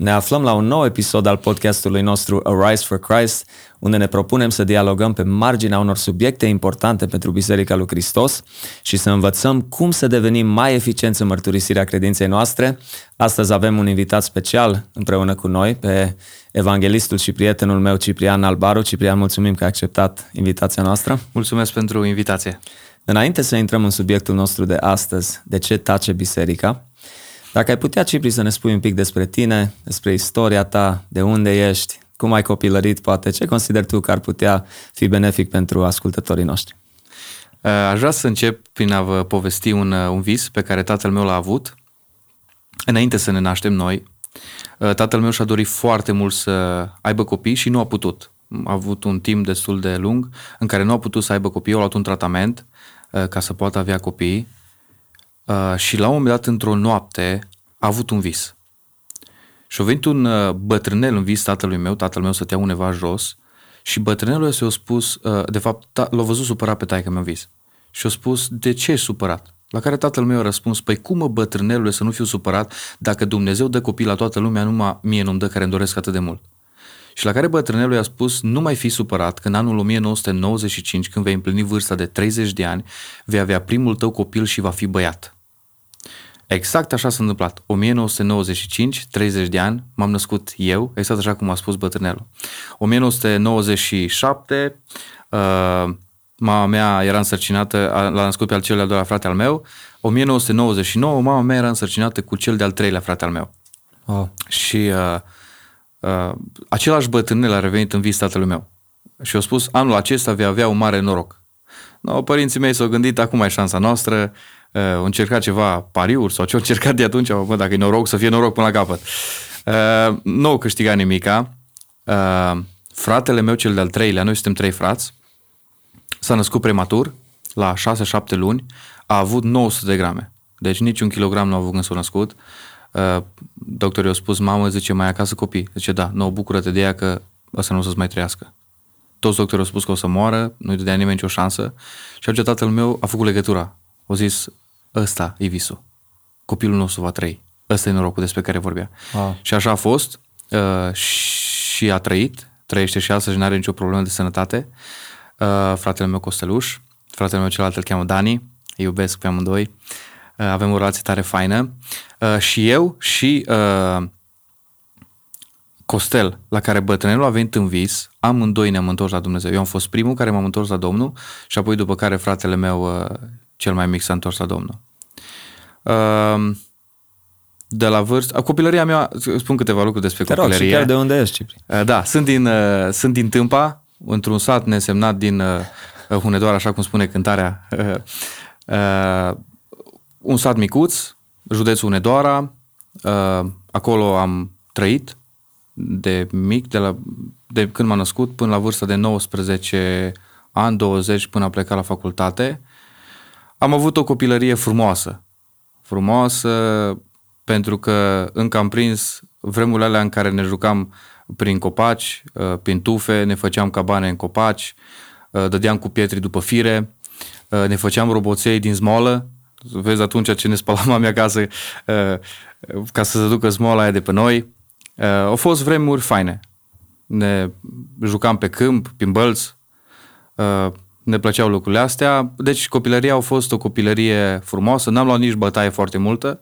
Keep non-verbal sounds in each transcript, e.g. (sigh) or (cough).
Ne aflăm la un nou episod al podcastului nostru Arise for Christ, unde ne propunem să dialogăm pe marginea unor subiecte importante pentru Biserica lui Hristos și să învățăm cum să devenim mai eficienți în mărturisirea credinței noastre. Astăzi avem un invitat special împreună cu noi, pe evanghelistul și prietenul meu Ciprian Albaru. Ciprian, mulțumim că ai acceptat invitația noastră. Mulțumesc pentru invitație. Înainte să intrăm în subiectul nostru de astăzi, de ce tace biserica, dacă ai putea, Cipri, să ne spui un pic despre tine, despre istoria ta, de unde ești, cum ai copilărit, poate, ce consideri tu că ar putea fi benefic pentru ascultătorii noștri? Uh, aș vrea să încep prin a vă povesti un, uh, un vis pe care tatăl meu l-a avut înainte să ne naștem noi. Uh, tatăl meu și-a dorit foarte mult să aibă copii și nu a putut. A avut un timp destul de lung în care nu a putut să aibă copii, a luat un tratament ca să poată avea copii Uh, și la un moment dat, într-o noapte, a avut un vis. Și a venit un uh, bătrânel în vis tatălui meu, tatăl meu stătea undeva jos și bătrânelul i-a spus, uh, de fapt, ta, l-a văzut supărat pe taică meu vis. Și a spus, de ce ești supărat? La care tatăl meu a răspuns, păi cum mă bătrânelule să nu fiu supărat dacă Dumnezeu dă copii la toată lumea, numai mie nu-mi dă care îmi doresc atât de mult. Și la care bătrânelul i-a spus, nu mai fi supărat că în anul 1995, când vei împlini vârsta de 30 de ani, vei avea primul tău copil și va fi băiat. Exact așa s-a întâmplat. 1995, 30 de ani, m-am născut eu, exact așa cum a spus bătrânelul. 1997, uh, mama mea era însărcinată, l-a născut pe al celui de-al doilea frate al meu. 1999, mama mea era însărcinată cu cel de-al treilea frate al meu. Oh. Și uh, uh, același bătrânel a revenit în vis tatălui meu. Și a spus, anul acesta vei avea un mare noroc. No, părinții mei s-au gândit, acum e șansa noastră, uh, au încercat ceva pariuri sau ce au încercat de atunci, bă, dacă e noroc, să fie noroc până la capăt. Uh, nu au câștigat nimica. Uh, fratele meu, cel de-al treilea, noi suntem trei frați, s-a născut prematur, la 6-7 luni, a avut 900 de grame. Deci nici un kilogram nu a avut când s-a născut. Uh, doctorii au spus, mamă, zice, mai acasă copii. Zice, da, nu, bucură-te de ea că ăsta nu o să-ți mai trăiască. Toți doctorii au spus că o să moară, nu-i dădea nimeni nicio șansă. Și atunci tatăl meu a făcut legătura. Au zis, ăsta e visul. Copilul nostru va trăi. Ăsta e norocul despre care vorbea. Wow. Și așa a fost uh, și a trăit. Trăiește și astăzi nu are nicio problemă de sănătate. Uh, fratele meu Costeluș, fratele meu celălalt îl cheamă Dani, îi iubesc pe amândoi. Uh, avem o relație tare faină. Uh, și eu și uh, Costel, la care bătrânelul a venit în vis, amândoi ne-am întors la Dumnezeu. Eu am fost primul care m-am întors la Domnul și apoi după care fratele meu uh, cel mai mic s-a întors la Domnul. Uh, de la vârstă, copilăria mea, spun câteva lucruri despre Te copilărie. Rog, și chiar de unde ești, Cipri? Uh, da, sunt din, sunt din Tâmpa, într-un sat nesemnat din Hunedoara, așa cum spune cântarea. Un sat micuț, județul Hunedoara, acolo am trăit, de mic, de, la, de când m-am născut până la vârsta de 19 ani, 20, până a plecat la facultate. Am avut o copilărie frumoasă. Frumoasă pentru că încă am prins vremurile alea în care ne jucam prin copaci, uh, prin tufe, ne făceam cabane în copaci, uh, dădeam cu pietri după fire, uh, ne făceam roboței din smolă, vezi atunci ce ne spălam (laughs) mami acasă ca să se ducă smola aia de pe noi. Uh, au fost vremuri faine. Ne jucam pe câmp, prin bălți, uh, ne plăceau lucrurile astea. Deci copilăria a fost o copilărie frumoasă. N-am luat nici bătaie foarte multă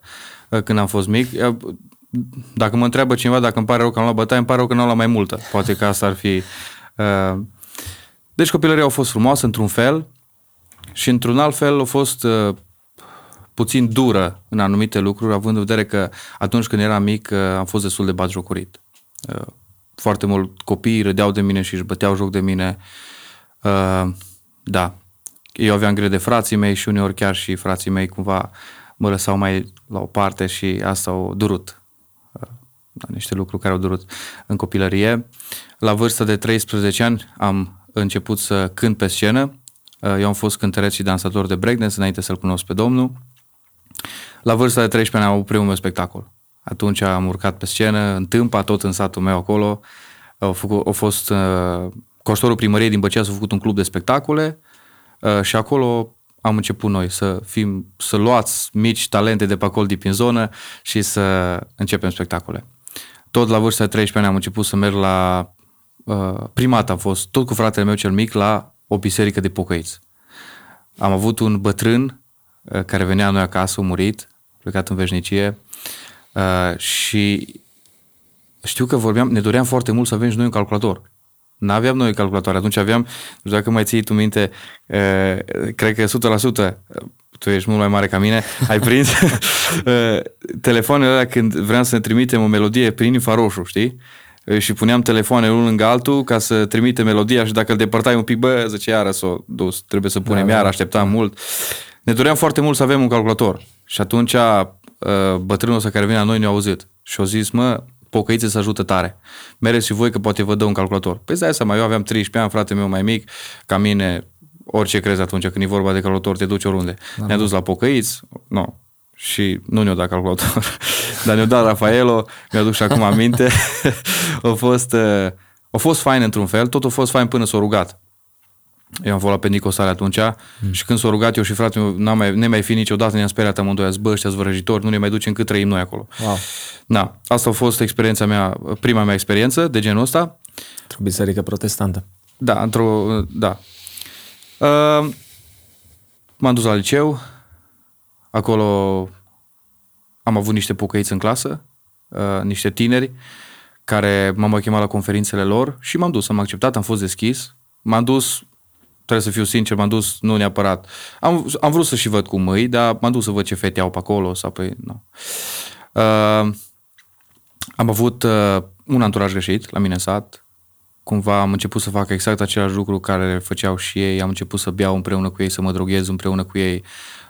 uh, când am fost mic. Uh, dacă mă întreabă cineva dacă îmi pare rău că am luat bătaie, îmi pare rău că n-am luat mai multă. Poate că asta ar fi... Uh, deci copilăria a fost frumoasă într-un fel și într-un alt fel a fost uh, puțin dură în anumite lucruri, având în vedere că atunci când eram mic uh, am fost destul de batjocorit. Uh, foarte mult copii râdeau de mine și își băteau joc de mine. Uh, da, eu aveam grijă de frații mei și uneori chiar și frații mei cumva mă lăsau mai la o parte și asta au durut. Da, niște lucruri care au durut în copilărie. La vârsta de 13 ani am început să cânt pe scenă. Eu am fost cântăreț și dansator de breakdance înainte să-L cunosc pe Domnul. La vârsta de 13 ani am avut primul meu spectacol. Atunci am urcat pe scenă, în Tâmpa, tot în satul meu acolo. Au, făcut, au fost uh, coștorul primăriei din Băcea s-a făcut un club de spectacole uh, și acolo am început noi să fim, să luați mici talente de pe acolo din zonă și să începem spectacole. tot la vârsta de 13 ani am început să merg la... Uh, prima dată am fost tot cu fratele meu cel mic la o biserică de pocăiți. Am avut un bătrân uh, care venea la noi acasă, a murit, plecat în veșnicie uh, și știu că vorbeam, ne doream foarte mult să avem și noi un calculator. Nu aveam noi calculatoare. Atunci aveam, nu știu dacă mai ții tu minte, uh, cred că 100%, tu ești mult mai mare ca mine, ai prins uh, (laughs) telefoanele alea când vreau să ne trimitem o melodie prin infraroșu, știi? Uh, și puneam telefoanele unul lângă altul ca să trimite melodia și dacă îl depărtai un pic, bă, zice, iară s-o dus, trebuie să punem da, iar, da. așteptam mult. Ne doream foarte mult să avem un calculator. Și atunci bătrânul ăsta care vine la noi ne-a auzit și a zis, mă, pocăiți să ajută tare. Mereți și voi că poate vă dă un calculator. Păi stai seama, eu aveam 13 ani, frate meu mai mic, ca mine, orice crezi atunci când e vorba de calculator, te duci oriunde. Da, ne-a dus la pocăiți, nu, no. și nu ne-o dat calculator, (laughs) dar ne-o dat Rafaelo, mi-aduc și acum aminte. (laughs) a, fost, a fost fain într-un fel, tot a fost fain până s-a rugat. Eu am fost la Pentecostale atunci mm. și când s-a rugat eu și fratele meu, n-am mai, ne mai fi niciodată, ne-am speriat amândoi, azi, bă, ăștia vrăjitori, nu ne mai ducem cât trăim noi acolo. Wow. Da, asta a fost experiența mea, prima mea experiență de genul ăsta. Într-o biserică protestantă. Da, într-o, da. Uh, m-am dus la liceu, acolo am avut niște pocăiți în clasă, uh, niște tineri care m-au mai chemat la conferințele lor și m-am dus, am acceptat, am fost deschis, m-am dus trebuie să fiu sincer, m-am dus nu neapărat. Am, am vrut să și văd cum îi, dar m-am dus să văd ce fete au pe acolo sau pe... Nu. Uh, am avut uh, un anturaj greșit la mine în sat. Cumva am început să fac exact același lucru care făceau și ei. Am început să beau împreună cu ei, să mă droghez împreună cu ei.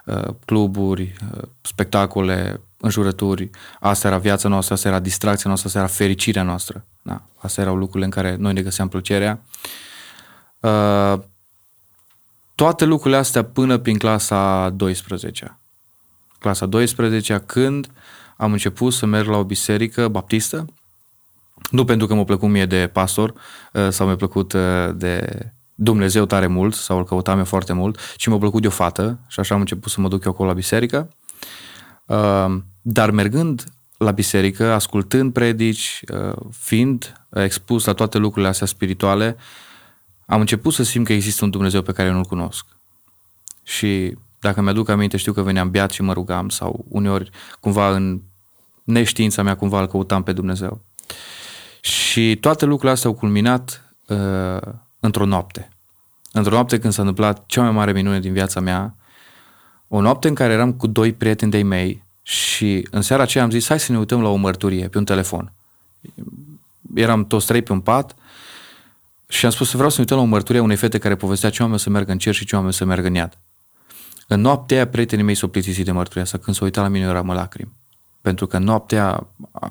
Uh, cluburi, uh, spectacole, înjurături. Asta era viața noastră, asta era distracția noastră, asta era fericirea noastră. Da. Astea erau lucrurile în care noi ne găseam plăcerea. Uh, toate lucrurile astea până prin clasa 12 Clasa 12 când am început să merg la o biserică baptistă, nu pentru că m-a plăcut mie de pastor uh, sau mi-a plăcut uh, de Dumnezeu tare mult sau îl căutam eu foarte mult, ci mi-a plăcut de o fată și așa am început să mă duc eu acolo la biserică. Uh, dar mergând la biserică, ascultând predici, fiind expus la toate lucrurile astea spirituale, am început să simt că există un Dumnezeu pe care eu nu-L cunosc. Și dacă mi-aduc aminte, știu că veneam beat și mă rugam sau uneori cumva în neștiința mea cumva îl căutam pe Dumnezeu. Și toate lucrurile astea au culminat uh, într-o noapte. Într-o noapte când s-a întâmplat cea mai mare minune din viața mea, o noapte în care eram cu doi prieteni de-ai mei și în seara aceea am zis hai să ne uităm la o mărturie pe un telefon. Eram toți trei pe un pat și am spus să vreau să ne uităm la o mărturie a unei fete care povestea ce oameni să meargă în cer și ce oameni să meargă în iad. În noaptea aia, prietenii mei s-au plictisit de mărturia asta. Când s-au uitat la mine, eu eram lacrimi. Pentru că noaptea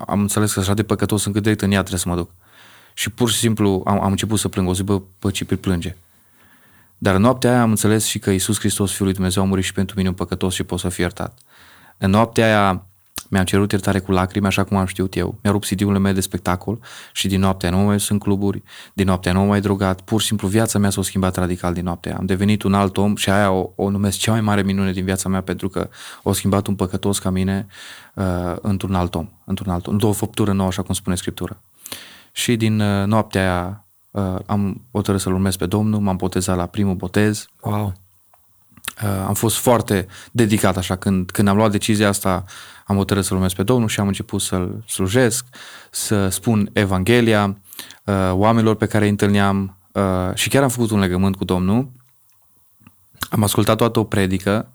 am înțeles că așa de păcătos încât direct în iad trebuie să mă duc. Și pur și simplu am, am început să plâng. O zi, bă, bă Cipri plânge. Dar în noaptea aia am înțeles și că Iisus Hristos, Fiul lui Dumnezeu, a murit și pentru mine un păcătos și pot să fie iertat. În noaptea aia mi-am cerut iertare cu lacrimi, așa cum am știut eu. Mi-a rupt CD-urile mele de spectacol și din noaptea nu mai sunt cluburi, din noaptea nu mai drogat. Pur și simplu viața mea s-a schimbat radical din noaptea. Am devenit un alt om și aia o, o numesc cea mai mare minune din viața mea pentru că o schimbat un păcătos ca mine uh, într-un alt om, într-un alt om, într-o făptură nouă, așa cum spune Scriptura. Și din uh, noaptea aia uh, am hotărât să-L urmez pe Domnul, m-am botezat la primul botez. Wow! Uh, am fost foarte dedicat așa când, când am luat decizia asta am hotărât să urmez pe Domnul și am început să-L slujesc, să spun Evanghelia uh, oamenilor pe care îi întâlneam uh, și chiar am făcut un legământ cu Domnul. Am ascultat toată o predică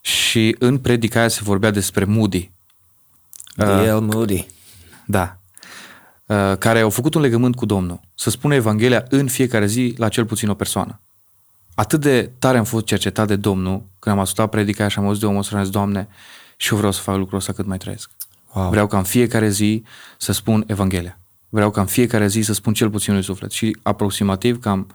și în predica aia se vorbea despre Moody. D.L. Uh, Moody. Da. Uh, care au făcut un legământ cu Domnul. Să spună Evanghelia în fiecare zi la cel puțin o persoană. Atât de tare am fost cercetat de Domnul când am ascultat predica aia și am auzit de omul să Doamne, și eu vreau să fac lucrul ăsta cât mai trăiesc. Wow. Vreau ca în fiecare zi să spun Evanghelia. Vreau ca în fiecare zi să spun cel puțin unui suflet. Și aproximativ cam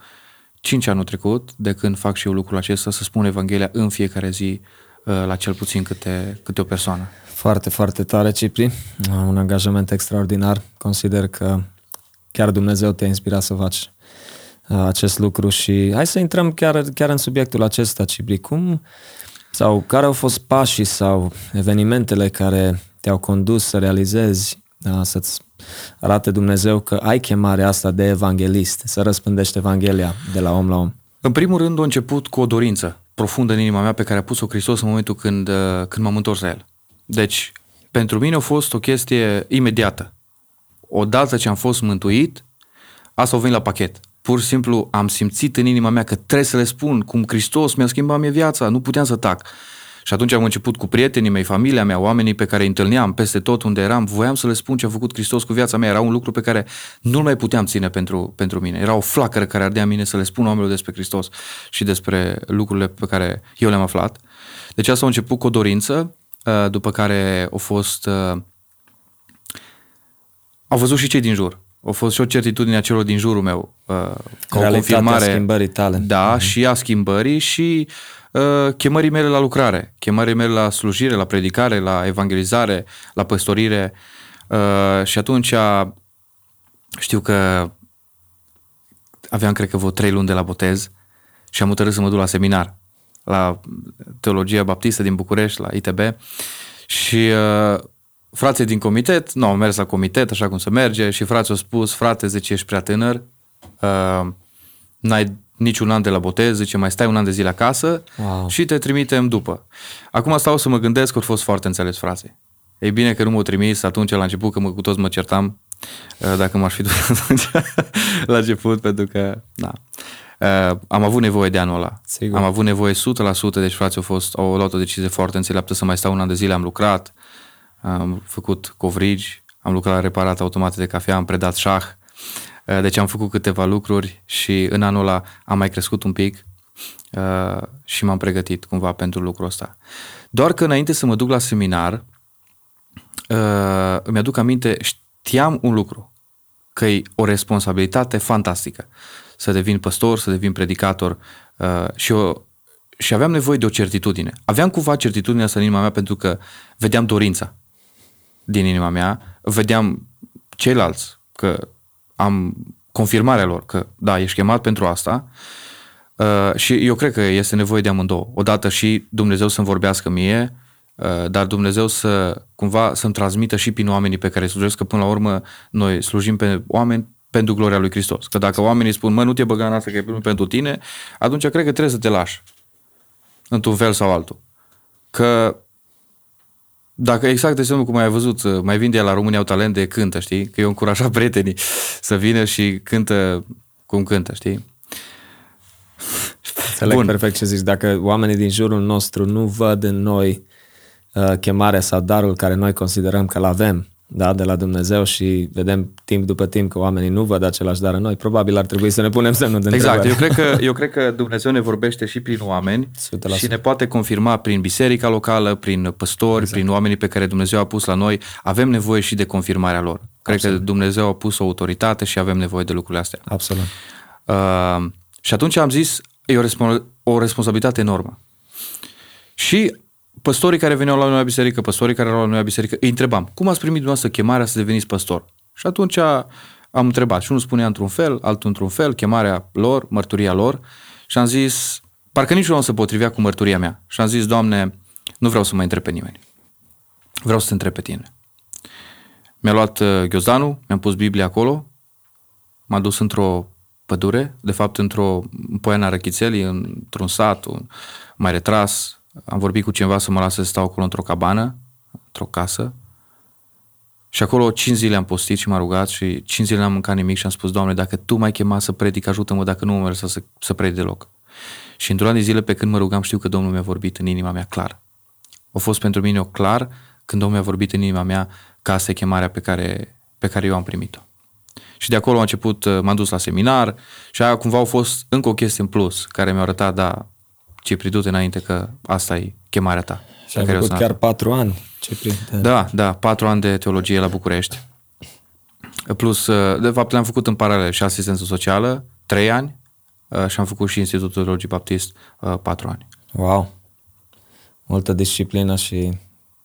5 anul trecut, de când fac și eu lucrul acesta, să spun Evanghelia în fiecare zi uh, la cel puțin câte, câte o persoană. Foarte, foarte tare, Cipri. Un angajament extraordinar. Consider că chiar Dumnezeu te-a inspirat să faci uh, acest lucru și hai să intrăm chiar, chiar în subiectul acesta, Cipri. Cum, sau care au fost pașii sau evenimentele care te-au condus să realizezi da, să-ți arate Dumnezeu că ai chemarea asta de evanghelist, să răspândești Evanghelia de la om la om? În primul rând a început cu o dorință profundă în inima mea pe care a pus-o Hristos în momentul când, uh, când m-am întors la El. Deci, pentru mine a fost o chestie imediată. Odată ce am fost mântuit, asta a venit la pachet. Pur și simplu am simțit în inima mea că trebuie să le spun cum Hristos mi-a schimbat mie viața, nu puteam să tac. Și atunci am început cu prietenii mei, familia mea, oamenii pe care îi întâlneam peste tot unde eram, voiam să le spun ce a făcut Hristos cu viața mea. Era un lucru pe care nu mai puteam ține pentru, pentru mine. Era o flacără care ardea în mine să le spun oamenilor despre Hristos și despre lucrurile pe care eu le-am aflat. Deci asta a început cu o dorință, uh, după care au fost... Uh, au văzut și cei din jur. Au fost și o certitudine a celor din jurul meu. Uh, ca o confirmare. schimbării tale. Da, mm-hmm. și a schimbării și uh, chemării mele la lucrare, chemării mele la slujire, la predicare, la evangelizare, la păstorire. Uh, și atunci știu că aveam, cred că, vreo trei luni de la botez și am hotărât să mă duc la seminar la Teologia Baptistă din București, la ITB și uh, frații din comitet, nu, au mers la comitet așa cum se merge și frații au spus, frate, zice, ești prea tânăr, uh, n-ai niciun an de la botez, zice, mai stai un an de zile acasă wow. și te trimitem după. Acum stau să mă gândesc că au fost foarte înțeles frații. Ei bine că nu m-au trimis atunci la început, că mă, cu toți mă certam uh, dacă m-aș fi dus (laughs) atunci la început, pentru că, da. Uh, am avut nevoie de anul ăla. Sigur. Am avut nevoie 100%, deci frații au, fost, au luat o decizie foarte înțeleaptă să mai stau un an de zile, am lucrat, am făcut covrigi, am lucrat la reparat automate de cafea, am predat șah, uh, deci am făcut câteva lucruri și în anul ăla am mai crescut un pic uh, și m-am pregătit cumva pentru lucrul ăsta. Doar că înainte să mă duc la seminar, uh, îmi aduc aminte, știam un lucru, că e o responsabilitate fantastică să devin păstor, să devin predicator și eu și aveam nevoie de o certitudine. Aveam cumva certitudinea asta în inima mea pentru că vedeam dorința din inima mea, vedeam ceilalți că am confirmarea lor că da, ești chemat pentru asta uh, și eu cred că este nevoie de amândouă. Odată și Dumnezeu să-mi vorbească mie, uh, dar Dumnezeu să cumva să-mi transmită și prin oamenii pe care slujesc, că până la urmă noi slujim pe oameni pentru gloria lui Hristos. Că dacă oamenii spun, mă, nu te băga în asta că e pentru tine, atunci cred că trebuie să te lași într-un fel sau altul. Că dacă exact de exemplu cum ai văzut, mai vin de la România au talent de cântă, știi? Că eu încurajat (laughs) prietenii să vină și cântă cum cântă, știi? Înțeleg Bun. perfect ce zici. Dacă oamenii din jurul nostru nu văd în noi uh, chemarea sau darul care noi considerăm că l avem, da, de la Dumnezeu și vedem timp după timp că oamenii nu văd același dar în noi, probabil ar trebui să ne punem semnul de Exact, eu cred, că, eu cred că Dumnezeu ne vorbește și prin oameni 100%. și ne poate confirma prin biserica locală, prin păstori, exact. prin oamenii pe care Dumnezeu a pus la noi, avem nevoie și de confirmarea lor. Cred Absolut. că Dumnezeu a pus o autoritate și avem nevoie de lucrurile astea. Absolut. Uh, și atunci am zis, e o, respons- o responsabilitate enormă. Și păstorii care veneau la noi la biserică, păstorii care erau la noi la biserică, îi întrebam, cum ați primit dumneavoastră chemarea să deveniți păstor? Și atunci am întrebat și unul spunea într-un fel, altul într-un fel, chemarea lor, mărturia lor și am zis, parcă niciunul nu se potrivea cu mărturia mea. Și am zis, Doamne, nu vreau să mai întreb pe nimeni. Vreau să te întreb pe tine. Mi-a luat uh, ghiozdanul, mi-am pus Biblia acolo, m-a dus într-o pădure, de fapt într-o poiana Răchițelii, într-un sat, un, mai retras, am vorbit cu cineva să mă lasă să stau acolo într-o cabană, într-o casă. Și acolo 5 zile am postit și m-a rugat și 5 zile n-am mâncat nimic și am spus, Doamne, dacă Tu m-ai chemat să predic, ajută-mă, dacă nu mă merg să, să predic deloc. Și într-un an de zile pe când mă rugam, știu că Domnul mi-a vorbit în inima mea clar. A fost pentru mine o clar când Domnul mi-a vorbit în inima mea ca asta e chemarea pe care, pe care eu am primit-o. Și de acolo am început, m-am dus la seminar și aia cumva au fost încă o chestie în plus care mi-a arătat, da, Cipri, înainte că asta e chemarea ta. Și ai făcut chiar patru ani, Cipri. Da, da, patru ani de teologie la București. Plus, uh, de fapt, le-am făcut în paralel și asistență socială, trei ani, uh, și am făcut și Institutul Teologiei Baptist, uh, patru ani. Wow! Multă disciplină și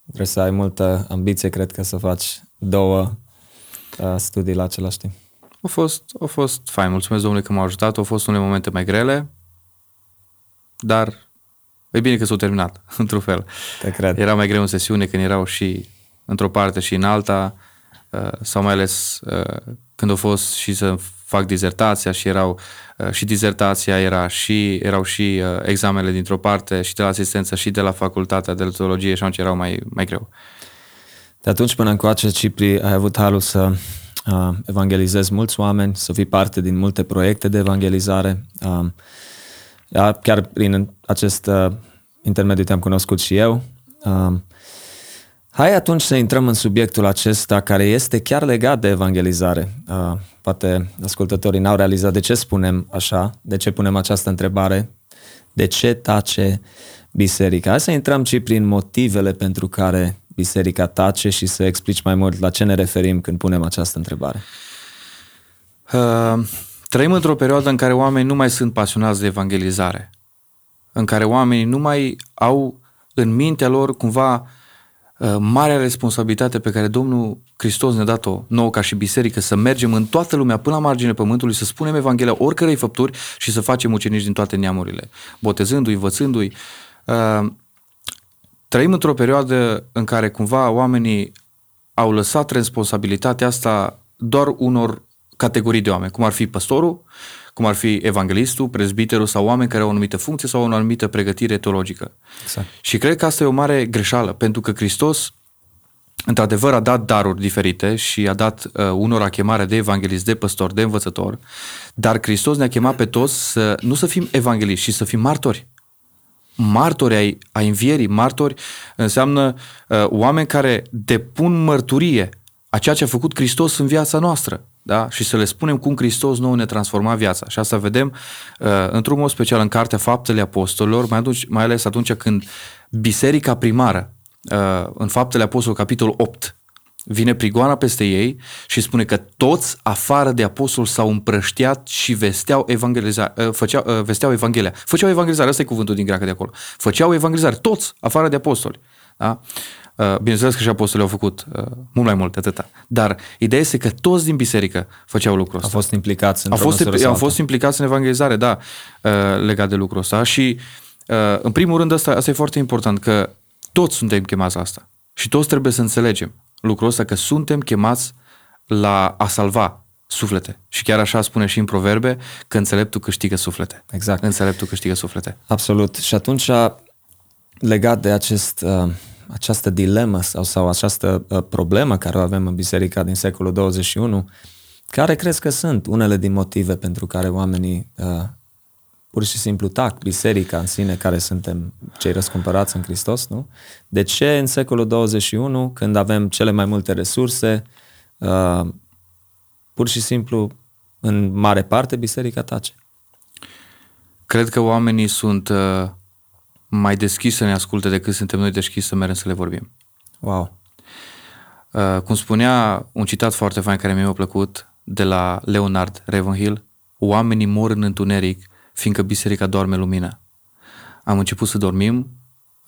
trebuie să ai multă ambiție, cred că, să faci două studii la același timp. A fost, a fost fain, mulțumesc Domnului că m-a ajutat, au fost unele momente mai grele, dar e bine că s-au terminat, (laughs) într-un fel. Te cred. Era mai greu în sesiune când erau și într-o parte și în alta, uh, sau mai ales uh, când au fost și să fac dizertația și erau uh, și dizertația era și erau și uh, examenele dintr-o parte și de la asistență și de la facultatea de teologie și atunci erau mai, mai greu. De atunci până încoace, Cipri, ai avut halul să uh, evangelizezi mulți oameni, să fii parte din multe proiecte de evangelizare. Uh, chiar prin acest uh, intermediu te-am cunoscut și eu. Uh, hai atunci să intrăm în subiectul acesta care este chiar legat de evangelizare. Uh, poate ascultătorii n-au realizat de ce spunem așa, de ce punem această întrebare, de ce tace biserica. Hai să intrăm și prin motivele pentru care biserica tace și să explici mai mult la ce ne referim când punem această întrebare. Uh, trăim într-o perioadă în care oamenii nu mai sunt pasionați de evangelizare, în care oamenii nu mai au în mintea lor cumva uh, marea responsabilitate pe care Domnul Hristos ne-a dat-o nouă ca și biserică, să mergem în toată lumea până la marginea pământului, să spunem Evanghelia oricărei făpturi și să facem ucenici din toate neamurile, botezându-i, învățându-i. Uh, trăim într-o perioadă în care cumva oamenii au lăsat responsabilitatea asta doar unor categorii de oameni, cum ar fi păstorul, cum ar fi evanghelistul, prezbiterul sau oameni care au o anumită funcție sau o anumită pregătire teologică. Exact. Și cred că asta e o mare greșeală, pentru că Hristos într-adevăr a dat daruri diferite și a dat uh, unora chemare de evanghelist, de păstor, de învățător, dar Hristos ne-a chemat pe toți să nu să fim evangeliști, ci să fim martori martori ai, ai învierii, martori înseamnă uh, oameni care depun mărturie a ceea ce a făcut Hristos în viața noastră. Da? Și să le spunem cum Hristos nou ne transforma viața. Și asta vedem uh, într-un mod special în Cartea Faptele Apostolilor, mai, atunci, mai ales atunci când biserica primară, uh, în Faptele Apostolilor, capitolul 8, vine prigoana peste ei și spune că toți afară de apostol s-au împrăștiat și vesteau, evangeliza, uh, făceau, uh, vesteau Evanghelia. Făceau evangelizare, ăsta e cuvântul din greacă de acolo. Făceau evangelizare, toți afară de apostoli. Da? Uh, bineînțeles că și apostolii au făcut mult mai mult de atâta. Dar ideea este că toți din biserică făceau lucrul ăsta. Au fost implicați în au fost, au fost implicați în evangelizare, da, legat de lucrul ăsta. Și în primul rând asta, asta e foarte important, că toți suntem chemați la asta. Și toți trebuie să înțelegem lucrul ăsta, că suntem chemați la a salva suflete. Și chiar așa spune și în proverbe că înțeleptul câștigă suflete. Exact. Înțeleptul câștigă suflete. Absolut. Și atunci, legat de acest, uh, această dilemă sau, sau această uh, problemă care o avem în biserica din secolul 21, care crezi că sunt unele din motive pentru care oamenii uh, pur și simplu tac, biserica în sine, care suntem cei răscumpărați în Hristos, nu? De ce în secolul 21, când avem cele mai multe resurse, uh, pur și simplu, în mare parte, biserica tace? Cred că oamenii sunt uh, mai deschiși să ne asculte decât suntem noi deschiși să mergem să le vorbim. Wow! Uh, cum spunea un citat foarte fain care mi-a plăcut de la Leonard Ravenhill, oamenii mor în întuneric fiindcă biserica doarme lumină. Am început să dormim,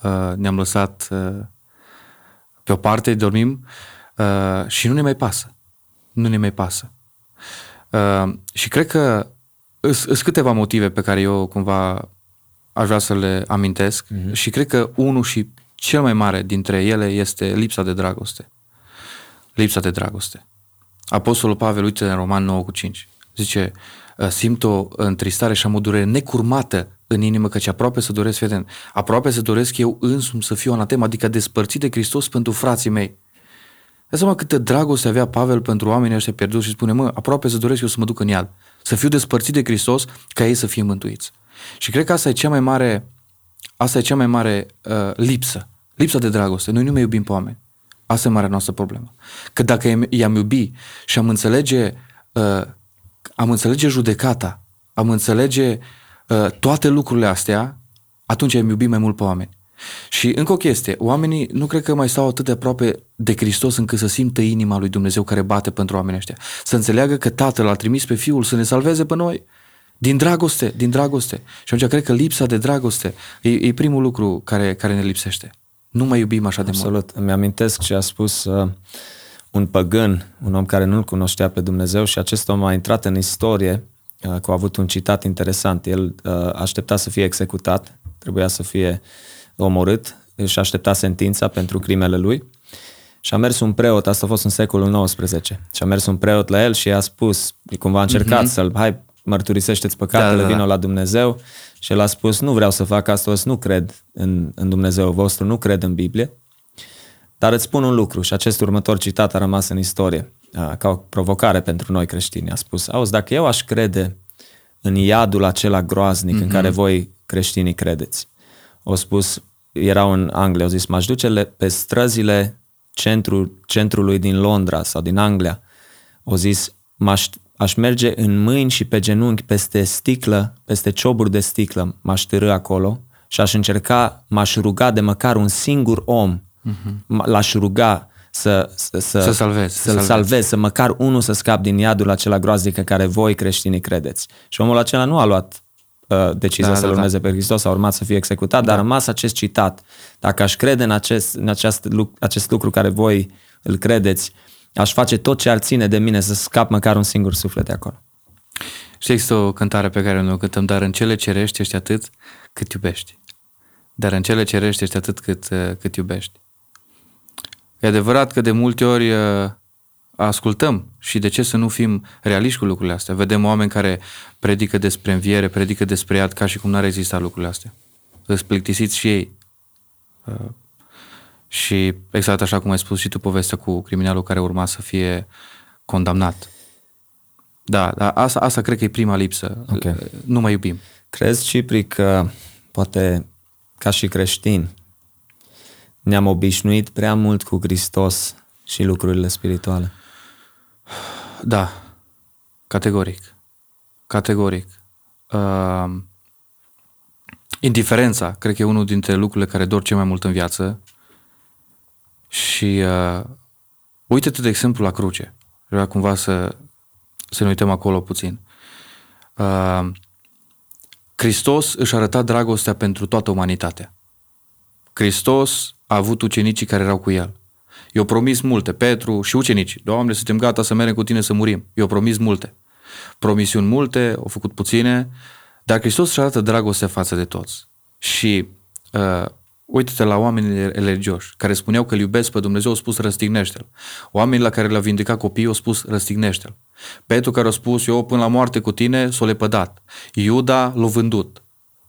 uh, ne-am lăsat uh, pe o parte, dormim uh, și nu ne mai pasă. Nu ne mai pasă. Și cred că sunt câteva motive pe care eu cumva aș vrea să le amintesc uh-huh. și cred că unul și cel mai mare dintre ele este lipsa de dragoste. Lipsa de dragoste. Apostolul Pavel, uite în Roman 9 cu 5, zice, Uh, simt o întristare și am o durere necurmată în inimă, căci aproape să doresc, feten, aproape să doresc eu însumi să fiu anatem, adică despărțit de Hristos pentru frații mei. Dă seama câtă dragoste avea Pavel pentru oamenii ăștia pierduți și spune, mă, aproape să doresc eu să mă duc în iad, să fiu despărțit de Hristos ca ei să fie mântuiți. Și cred că asta e cea mai mare, asta e cea mai mare uh, lipsă, lipsa de dragoste. Noi nu mai iubim pe oameni. Asta e marea noastră problemă. Că dacă i-am iubi și am înțelege uh, am înțelege judecata, am înțelege uh, toate lucrurile astea, atunci am iubit mai mult pe oameni. Și încă o chestie, oamenii nu cred că mai stau atât de aproape de Hristos încât să simtă inima lui Dumnezeu care bate pentru oamenii ăștia. Să înțeleagă că Tatăl a trimis pe Fiul să ne salveze pe noi. Din dragoste, din dragoste. Și atunci cred că lipsa de dragoste e, e primul lucru care, care ne lipsește. Nu mai iubim așa Absolut. de mult. Absolut. Îmi amintesc ce a spus uh, un păgân, un om care nu-L cunoștea pe Dumnezeu și acest om a intrat în istorie uh, că a avut un citat interesant. El uh, aștepta să fie executat, trebuia să fie omorât, și aștepta sentința pentru crimele lui Și a mers un preot, asta a fost în secolul XIX, și a mers un preot la el și i-a spus, cumva a încercat mm-hmm. să-l, hai, mărturisește-ți păcatele, da, da, da. vină la Dumnezeu. Și el a spus, nu vreau să fac asta, nu cred în, în Dumnezeu vostru, nu cred în Biblie. Dar îți spun un lucru și acest următor citat a rămas în istorie ca o provocare pentru noi creștini. A spus, auzi, dacă eu aș crede în iadul acela groaznic mm-hmm. în mhm. care voi creștinii credeți, au spus, erau în Anglia, au zis, m-aș duce pe străzile centru, centrului din Londra sau din Anglia, au zis, m-aș, aș merge în mâini și pe genunchi peste sticlă, peste cioburi de sticlă, m-aș târâ acolo și aș încerca, m-aș ruga de măcar un singur om, mm-hmm. l-aș ruga să, să, să, să salvezi, să-l salvezi. salvezi, să măcar unul să scap din iadul acela groaznic în care voi creștinii credeți. Și omul acela nu a luat uh, decizia da, să-L da, urmeze da. pe Hristos, a urmat să fie executat, da. dar a rămas acest citat. Dacă aș crede în acest, în acest, acest lucru care voi îl credeți, aș face tot ce ar ține de mine să scap măcar un singur suflet de acolo. Și există o cântare pe care noi o cântăm, dar în cele cerești ești atât cât iubești. Dar în cele cerești ești atât cât, uh, cât iubești. E adevărat că de multe ori uh, ascultăm și de ce să nu fim realiști cu lucrurile astea. Vedem oameni care predică despre înviere, predică despre iad ca și cum n-ar exista lucrurile astea. Îți plictisiți și ei. Uh, și exact așa cum ai spus și tu povestea cu criminalul care urma să fie condamnat. Da, da asta, asta cred că e prima lipsă. Okay. Nu mai iubim. Crezi, Cipri, că poate ca și creștini ne-am obișnuit prea mult cu Hristos și lucrurile spirituale. Da, categoric. Categoric. Uh, indiferența, cred că e unul dintre lucrurile care dor cel mai mult în viață. Și uh, uite-te, de exemplu, la cruce. Vreau cumva să, să ne uităm acolo puțin. Uh, Hristos își arăta dragostea pentru toată umanitatea. Hristos a avut ucenicii care erau cu el. I-au promis multe, Petru și ucenicii. Doamne, suntem gata să mergem cu tine să murim. I-au promis multe. Promisiuni multe, au făcut puține, dar Hristos își arată dragoste față de toți. Și uh, uite-te la oamenii religioși care spuneau că îl iubesc pe Dumnezeu, au spus răstignește-l. Oamenii la care le-a vindecat copiii au spus răstignește-l. Petru care a spus eu până la moarte cu tine s-o lepădat. Iuda l-a vândut.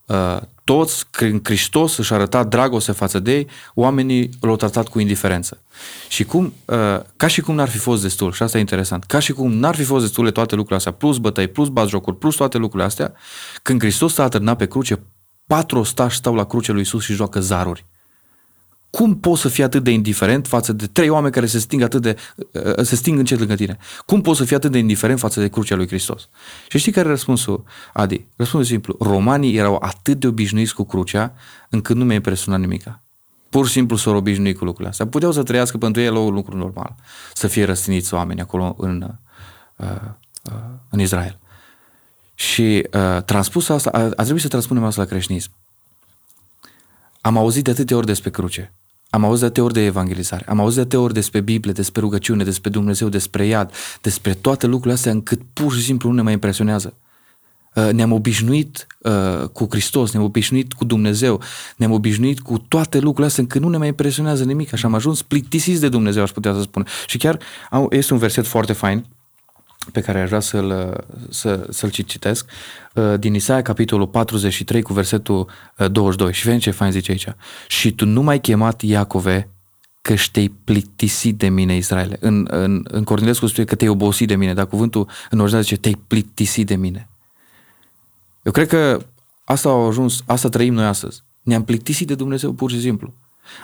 Uh, toți, în Hristos își arăta dragoste față de ei, oamenii l-au tratat cu indiferență. Și cum, uh, ca și cum n-ar fi fost destul, și asta e interesant, ca și cum n-ar fi fost destule toate lucrurile astea, plus bătăi, plus bazjocuri, plus toate lucrurile astea, când Hristos s-a atârnat pe cruce, patru ostași stau la cruce lui Isus și joacă zaruri. Cum poți să fii atât de indiferent față de trei oameni care se sting atât de, uh, se sting încet lângă tine? Cum poți să fii atât de indiferent față de crucea lui Hristos? Și știi care e răspunsul, Adi? Răspunsul simplu. Romanii erau atât de obișnuiți cu crucea încât nu mi-a impresionat nimica. Pur și simplu s-au obișnuit cu lucrurile astea. Puteau să trăiască pentru ei un lucru normal. Să fie răstiniți oameni acolo în, uh, uh, în Israel. Și uh, transpus asta, a, a trebuit să transpunem asta la creștinism. Am auzit de atâtea ori despre cruce. Am auzit de atâtea ori de evangelizare, am auzit de atâtea ori despre Biblie, despre rugăciune, despre Dumnezeu, despre iad, despre toate lucrurile astea încât pur și simplu nu ne mai impresionează. Uh, ne-am obișnuit uh, cu Hristos, ne-am obișnuit cu Dumnezeu, ne-am obișnuit cu toate lucrurile astea încât nu ne mai impresionează nimic. Așa am ajuns plictisiți de Dumnezeu, aș putea să spun. Și chiar este un verset foarte fain pe care aș vrea să-l, să, să-l citesc, uh, din Isaia, capitolul 43, cu versetul 22. Uh, și vedem ce fain zice aici. Și tu nu m-ai chemat Iacove că te-ai plictisit de mine, Israele. În, în, în Cornilescu spune că te-ai obosit de mine, dar cuvântul în original zice te-ai plictisit de mine. Eu cred că asta a ajuns, asta trăim noi astăzi. Ne-am plictisit de Dumnezeu pur și simplu.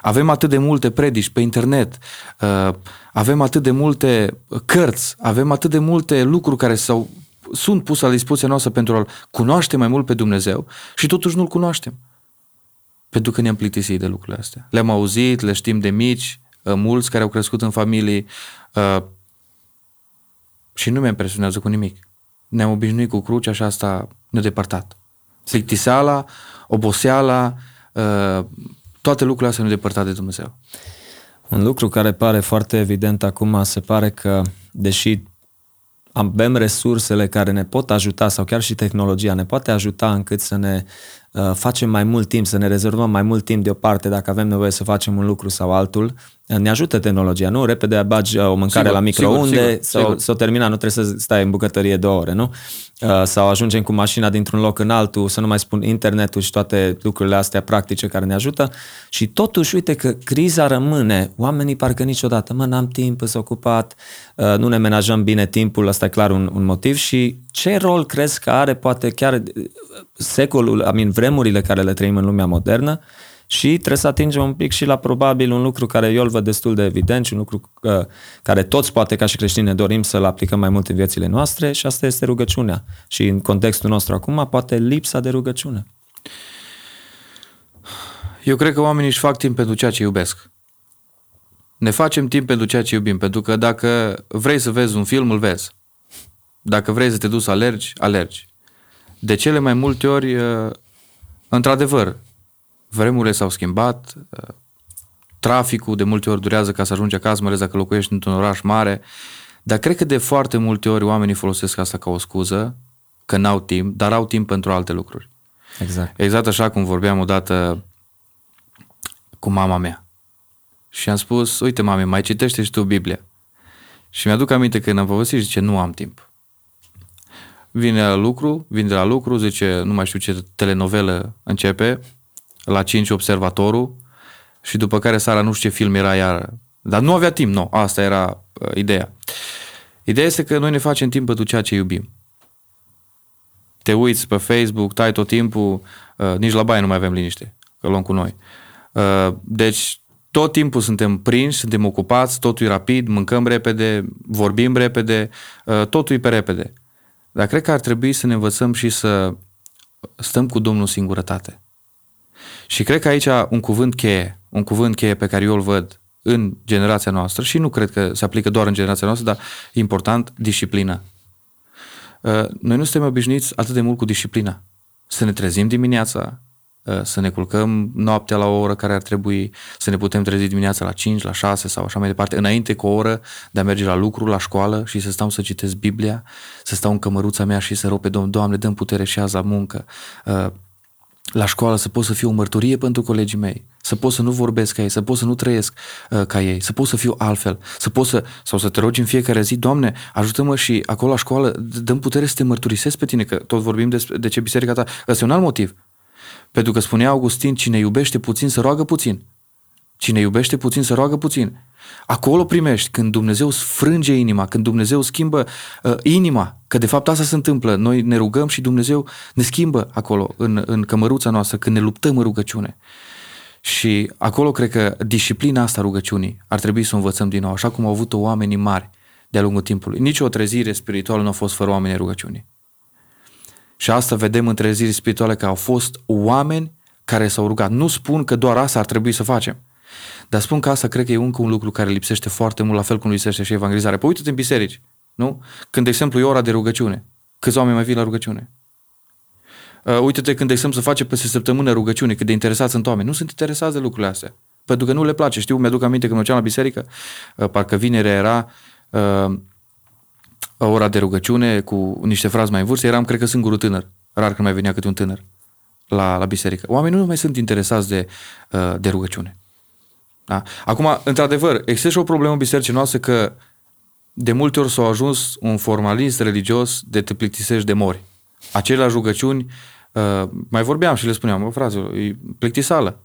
Avem atât de multe predici pe internet, uh, avem atât de multe cărți, avem atât de multe lucruri care s-au, sunt puse la dispoziția noastră pentru a-L cunoaște mai mult pe Dumnezeu și totuși nu-L cunoaștem. Pentru că ne-am plictisit de lucrurile astea. Le-am auzit, le știm de mici, uh, mulți care au crescut în familii uh, și nu mi impresionează cu nimic. Ne-am obișnuit cu crucea și asta ne-a depărtat. Plictiseala, oboseala, toate lucrurile astea nu depărtat de Dumnezeu. Un lucru care pare foarte evident acum, se pare că, deși avem resursele care ne pot ajuta sau chiar și tehnologia ne poate ajuta încât să ne uh, facem mai mult timp, să ne rezervăm mai mult timp deoparte dacă avem nevoie să facem un lucru sau altul. Uh, ne ajută tehnologia, nu? Repede bagi uh, o mâncare Sigur, la microunde sigur, sigur, sau sigur. s-o termina, nu trebuie să stai în bucătărie două ore, nu? Uh, Sau ajungem cu mașina dintr-un loc în altul, să nu mai spun internetul și toate lucrurile astea practice care ne ajută. Și totuși, uite că criza rămâne. Oamenii parcă niciodată, mă, n-am timp, sunt ocupat, uh, nu ne menajăm bine timpul, ăsta e clar un, un motiv. Și ce rol crezi că are poate chiar uh, secolul, amin, vremurile care le trăim în lumea modernă, și trebuie să atingem un pic și la probabil un lucru care eu îl văd destul de evident și un lucru uh, care toți poate ca și creștini ne dorim să-l aplicăm mai mult în viețile noastre și asta este rugăciunea. Și în contextul nostru acum poate lipsa de rugăciune. Eu cred că oamenii își fac timp pentru ceea ce iubesc. Ne facem timp pentru ceea ce iubim, pentru că dacă vrei să vezi un film, îl vezi. Dacă vrei să te duci să alergi, alergi. De cele mai multe ori, uh, într-adevăr, vremurile s-au schimbat, uh, traficul de multe ori durează ca să ajungi acasă, mai ales dacă locuiești într-un oraș mare, dar cred că de foarte multe ori oamenii folosesc asta ca o scuză, că n-au timp, dar au timp pentru alte lucruri. Exact. Exact așa cum vorbeam odată cu mama mea. Și am spus, uite mame, mai citește și tu Biblia. Și mi-aduc aminte că când am povestit, zice, nu am timp. Vine la lucru, vine de la lucru, zice, nu mai știu ce telenovelă începe, la 5 observatorul și după care seara nu știu ce film era iar. Dar nu avea timp, nu, asta era uh, ideea. Ideea este că noi ne facem timp pentru ceea ce iubim. Te uiți pe Facebook, tai tot timpul, uh, nici la baie nu mai avem liniște, că luăm cu noi. Uh, deci tot timpul suntem prinși, suntem ocupați, totul e rapid, mâncăm repede, vorbim repede, uh, totul e pe repede. Dar cred că ar trebui să ne învățăm și să stăm cu Domnul în singurătate. Și cred că aici un cuvânt cheie, un cuvânt cheie pe care eu îl văd în generația noastră și nu cred că se aplică doar în generația noastră, dar e important, disciplină. Uh, Noi nu suntem obișnuiți atât de mult cu disciplina. Să ne trezim dimineața, uh, să ne culcăm noaptea la o oră care ar trebui, să ne putem trezi dimineața la 5, la 6 sau așa mai departe, înainte cu o oră de a merge la lucru, la școală și să stau să citesc Biblia, să stau în cămăruța mea și să rog pe Domnul, Doamne, dăm putere și azi la muncă. Uh, La școală să pot să fiu o mărturie pentru colegii mei, să pot să nu vorbesc ca ei, să pot să nu trăiesc uh, ca ei, să pot să fiu altfel, să pot să, sau să te rogi în fiecare zi, Doamne, ajută-mă și acolo la școală, d- dăm putere să te mărturisesc pe tine, că tot vorbim despre de ce biserica ta. Ăsta e un alt motiv. Pentru că spunea Augustin, cine iubește puțin, să roagă puțin. Cine iubește puțin, să roagă puțin. Acolo primești, când Dumnezeu sfrânge inima, când Dumnezeu schimbă uh, inima, că de fapt asta se întâmplă. Noi ne rugăm și Dumnezeu ne schimbă acolo, în, în cămăruța noastră, când ne luptăm în rugăciune. Și acolo cred că disciplina asta rugăciunii ar trebui să o învățăm din nou, așa cum au avut-o oamenii mari de-a lungul timpului. Nici o trezire spirituală nu a fost fără oamenii rugăciunii. Și asta vedem în treziri spirituale că au fost oameni care s-au rugat. Nu spun că doar asta ar trebui să facem. Dar spun că asta cred că e încă un lucru care lipsește foarte mult, la fel cum lipsește și evangelizarea. Păi uite-te în biserici, nu? Când, de exemplu, e ora de rugăciune. Câți oameni mai vin la rugăciune? Uh, uite-te când, de exemplu, să face peste săptămână rugăciune, cât de interesați sunt oameni. Nu sunt interesați de lucrurile astea. Pentru că nu le place. Știu, mi-aduc aminte când mergeam la biserică, uh, parcă vinerea era uh, ora de rugăciune cu niște frați mai în vârstă, eram, cred că, singurul tânăr. Rar când mai venea câte un tânăr la, la biserică. Oamenii nu mai sunt interesați de, uh, de rugăciune. Da? Acum, într-adevăr, există și o problemă în bisericii noastre că de multe ori s-a ajuns un formalist religios de te plictisești de mori. Aceleași rugăciuni, uh, mai vorbeam și le spuneam, bă, fraților, e plictisală.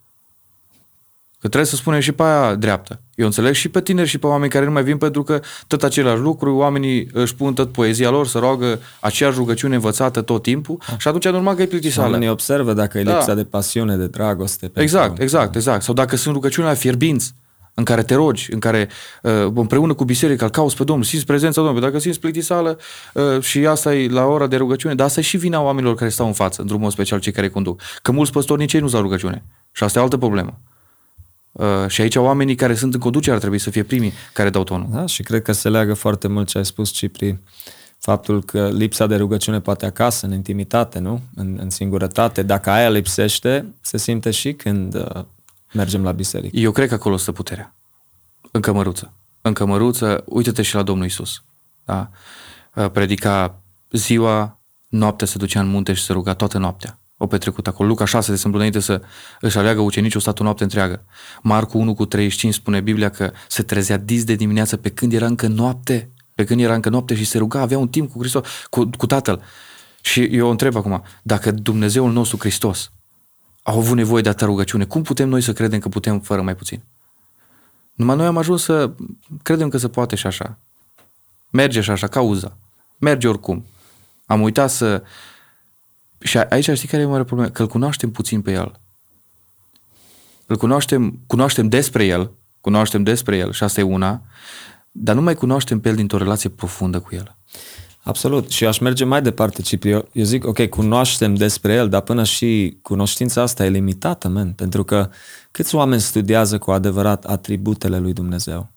Că trebuie să spunem și pe aia dreaptă. Eu înțeleg și pe tineri și pe oameni care nu mai vin pentru că tot același lucru, oamenii își pun tot poezia lor să roagă aceeași rugăciune învățată tot timpul și atunci e normal că e plictisală. Oamenii observă dacă e Da. lipsa de pasiune, de dragoste. pentru- Exact, exact, exact. Sau dacă sunt rugăciunile fierbinți, în care te rogi, în care uh, împreună cu biserica îl cauți pe Domnul, simți prezența Domnului. Dacă simți plictisală uh, și asta e la ora de rugăciune, dar asta e și vina oamenilor care stau în față, într-un mod special cei care conduc. Că mulți păstori nici ei nu stau la rugăciune. Și asta e altă problemă. Uh, și aici oamenii care sunt în conducere ar trebui să fie primii care dau tonul. Da, și cred că se leagă foarte mult ce ai spus, Cipri, faptul că lipsa de rugăciune poate acasă, în intimitate, nu? În, în singurătate. Dacă aia lipsește, se simte și când uh, mergem la biserică. Eu cred că acolo stă puterea. În cămăruță. În cămăruță, uite-te și la Domnul Isus. Da? Uh, Predica ziua, noaptea se ducea în munte și se ruga toată noaptea. Au petrecut acolo. Luca 6, de exemplu, înainte să își aleagă ucenicii, o stat o noapte întreagă. Marcu 1 cu 35 spune Biblia că se trezea dis de dimineață pe când era încă noapte, pe când era încă noapte și se ruga, avea un timp cu Hristos, cu, cu Tatăl. Și eu întreb acum, dacă Dumnezeul nostru Hristos au avut nevoie de atâta rugăciune, cum putem noi să credem că putem fără mai puțin? Numai noi am ajuns să credem că se poate și așa. Merge și așa, cauza. Merge oricum. Am uitat să... Și aici știi care e mare problemă? Că îl cunoaștem puțin pe el. Îl cunoaștem, cunoaștem despre el, cunoaștem despre el și asta e una, dar nu mai cunoaștem pe el dintr-o relație profundă cu el. Absolut. Și aș merge mai departe, Ciprio. Eu zic, ok, cunoaștem despre el, dar până și cunoștința asta e limitată, man, pentru că câți oameni studiază cu adevărat atributele lui Dumnezeu?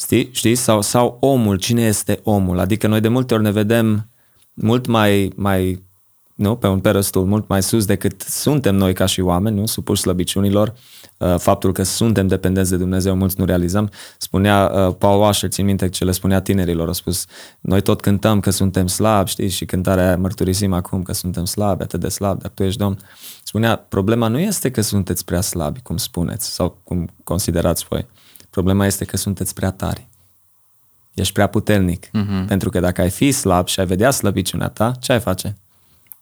Știi? Știi? Sau, sau omul, cine este omul? Adică noi de multe ori ne vedem mult mai, mai nu, pe un perăstul mult mai sus decât suntem noi ca și oameni, nu, supuși slăbiciunilor, uh, faptul că suntem dependenți de Dumnezeu, mulți nu realizăm. Spunea uh, Paul Washer, țin minte ce le spunea tinerilor, a spus, noi tot cântăm că suntem slabi, știi, și cântarea mărturisim acum că suntem slabi, atât de slabi, dar tu ești Domn. Spunea, problema nu este că sunteți prea slabi, cum spuneți, sau cum considerați voi. Problema este că sunteți prea tari. Ești prea puternic. Uh-huh. Pentru că dacă ai fi slab și ai vedea slăbiciunea ta, ce ai face?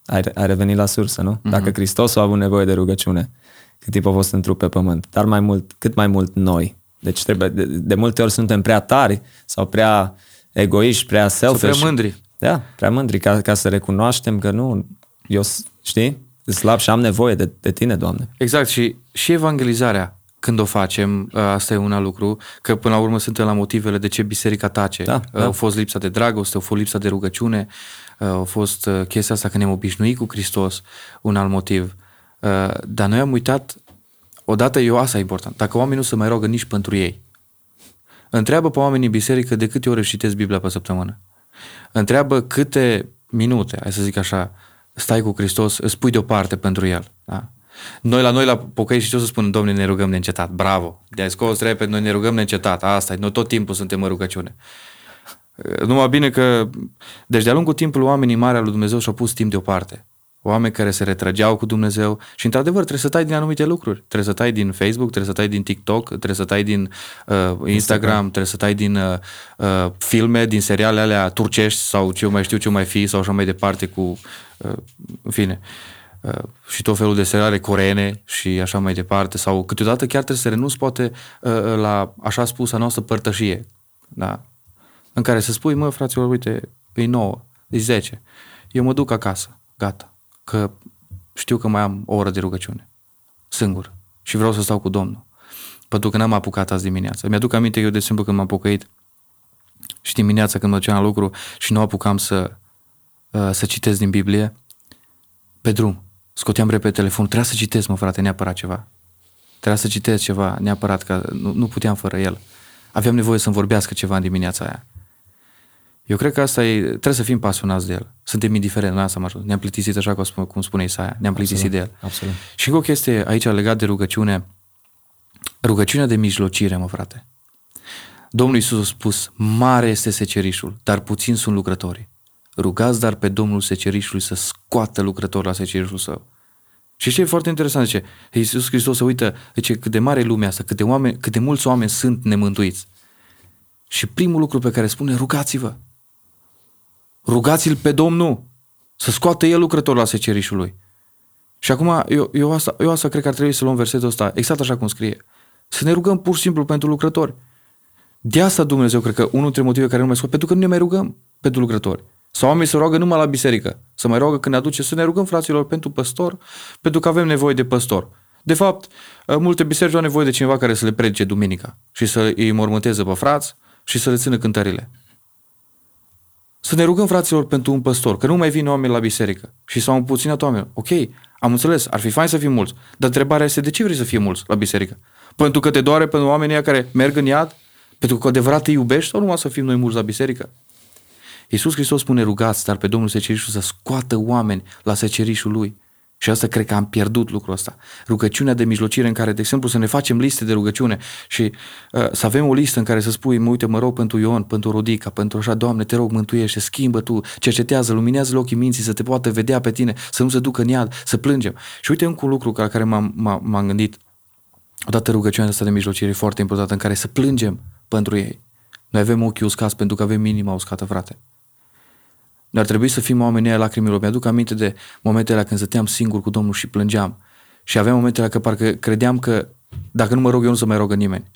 Ai, ai revenit la sursă, nu? Mm-hmm. Dacă Hristos a avut nevoie de rugăciune, cât timp a fost în trup pe pământ, dar mai mult, cât mai mult noi. Deci trebuie, de, de multe ori suntem prea tari sau prea egoiști, prea selfish. Sau prea mândri. Da, prea mândri ca, ca să recunoaștem că nu, eu, știi, slab și am nevoie de, de tine, Doamne. Exact și, și evangelizarea când o facem, ă, asta e un lucru, că până la urmă suntem la motivele de ce biserica tace. Da, da. Au fost lipsa de dragoste, au fost lipsa de rugăciune, a fost uh, chestia asta că ne-am obișnuit cu Hristos, un alt motiv. Uh, dar noi am uitat, odată eu asta e important, dacă oamenii nu se mai rogă nici pentru ei. Întreabă pe oamenii în biserică de câte ori citesc Biblia pe săptămână. Întreabă câte minute, hai să zic așa, stai cu Hristos, îți pui deoparte pentru El. Da? Noi la noi la pocăi și ce o să spun, Domnule, ne rugăm neîncetat. Bravo! De-ai scos repede, noi ne rugăm neîncetat. Asta e, noi tot timpul suntem în rugăciune. Numai bine că, deci de-a lungul timpului oamenii mari al lui Dumnezeu și-au pus timp deoparte. Oameni care se retrăgeau cu Dumnezeu și într-adevăr trebuie să tai din anumite lucruri. Trebuie să tai din Facebook, trebuie să tai din TikTok, trebuie să tai din uh, Instagram, Instagram, trebuie să tai din uh, uh, filme, din seriale alea turcești sau ce mai știu ce mai fi sau așa mai departe cu, uh, în fine, uh, și tot felul de seriale coreene și așa mai departe sau câteodată chiar trebuie să renunți poate uh, la așa spusă noastră părtășie. Da? În care să spui, mă, fraților, uite, e 9, e 10, eu mă duc acasă, gata, că știu că mai am o oră de rugăciune, singur, și vreau să stau cu Domnul. Pentru că n-am apucat azi dimineața. Mi-aduc aminte eu, de exemplu, când m-am pocăit și dimineața când mă duceam la lucru și nu apucam să, uh, să citesc din Biblie, pe drum, scoteam repede telefonul, trebuia să citesc, mă, frate, neapărat ceva. Trebuia să citesc ceva, neapărat, că nu, nu puteam fără el. Aveam nevoie să-mi vorbească ceva în dimineața aia. Eu cred că asta e, trebuie să fim pasionați de el. Suntem indiferent, la asta am ajuns. Ne-am plictisit așa cum spune, cum spune Isaia, ne-am plictisit absolut, de el. Absolut. Și încă o chestie aici legat de rugăciune, rugăciunea de mijlocire, mă frate. Domnul Iisus a spus, mare este secerișul, dar puțin sunt lucrătorii. Rugați dar pe Domnul secerișului să scoată lucrători la secerișul său. Și ce e foarte interesant, zice, Iisus Hristos se uită, zice, cât de mare e lumea asta, cât de, oameni, cât de mulți oameni sunt nemântuiți. Și primul lucru pe care spune, rugați-vă. Rugați-l pe Domnul să scoată el lucrător la secerișul lui. Și acum, eu, eu, asta, eu asta cred că ar trebui să luăm versetul ăsta, exact așa cum scrie. Să ne rugăm pur și simplu pentru lucrători. De asta Dumnezeu cred că unul dintre motive care nu mai scot, pentru că nu ne mai rugăm pentru lucrători. Sau oamenii se roagă numai la biserică. Să mai roagă când ne aduce, să ne rugăm fraților pentru păstor, pentru că avem nevoie de păstor. De fapt, multe biserici au nevoie de cineva care să le predice duminica și să îi mormânteze pe frați și să le țină cântările. Să ne rugăm, fraților, pentru un păstor, că nu mai vin oameni la biserică și s-au împuținat oameni. Ok, am înțeles, ar fi fain să fim mulți, dar întrebarea este de ce vrei să fie mulți la biserică? Pentru că te doare pentru oamenii care merg în iad? Pentru că adevărat te iubești sau numai să fim noi mulți la biserică? Iisus Hristos spune rugați, dar pe Domnul secerișul să scoată oameni la secerișul lui. Și asta cred că am pierdut lucrul ăsta. Rugăciunea de mijlocire în care, de exemplu, să ne facem liste de rugăciune și uh, să avem o listă în care să spui, mă uite, mă rog pentru Ion, pentru Rodica, pentru așa, Doamne, te rog, mântuiește, schimbă Tu, cercetează, luminează ochii minții, să te poată vedea pe tine, să nu se ducă în iad, să plângem. Și uite încă un lucru la care m-am, m-am gândit. Odată rugăciunea asta de mijlocire e foarte importantă, în care să plângem pentru ei. Noi avem ochii uscați pentru că avem inima uscată, frate. Noi ar trebui să fim oamenii aia lacrimilor. Mi-aduc aminte de momentele când stăteam singur cu Domnul și plângeam. Și aveam momentele că parcă credeam că dacă nu mă rog eu, nu să mai rogă nimeni.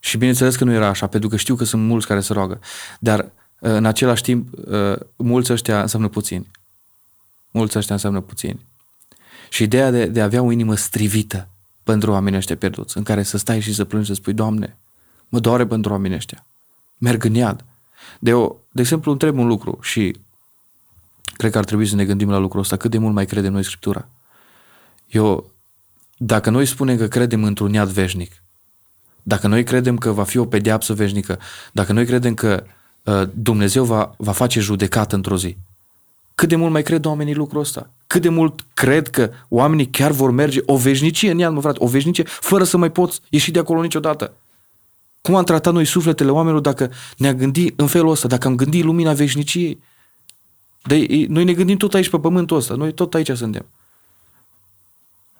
Și bineînțeles că nu era așa, pentru că știu că sunt mulți care se roagă. Dar uh, în același timp, uh, mulți ăștia înseamnă puțini. Mulți ăștia înseamnă puțini. Și ideea de, de a avea o inimă strivită pentru oamenii ăștia pierduți, în care să stai și să plângi, să spui, Doamne, mă doare pentru oamenii ăștia. Merg în iad. De, o, de exemplu, întreb un lucru și cred că ar trebui să ne gândim la lucrul ăsta. Cât de mult mai credem noi Scriptura? Eu, dacă noi spunem că credem într-un iad veșnic, dacă noi credem că va fi o pedeapsă veșnică, dacă noi credem că uh, Dumnezeu va, va face judecată într-o zi, cât de mult mai cred oamenii lucrul ăsta? Cât de mult cred că oamenii chiar vor merge o veșnicie în iad, mă frate, o veșnicie, fără să mai poți ieși de acolo niciodată? Cum am tratat noi sufletele oamenilor dacă ne-am gândit în felul ăsta, dacă am gândit lumina veșniciei? De, noi ne gândim tot aici pe pământul ăsta, noi tot aici suntem.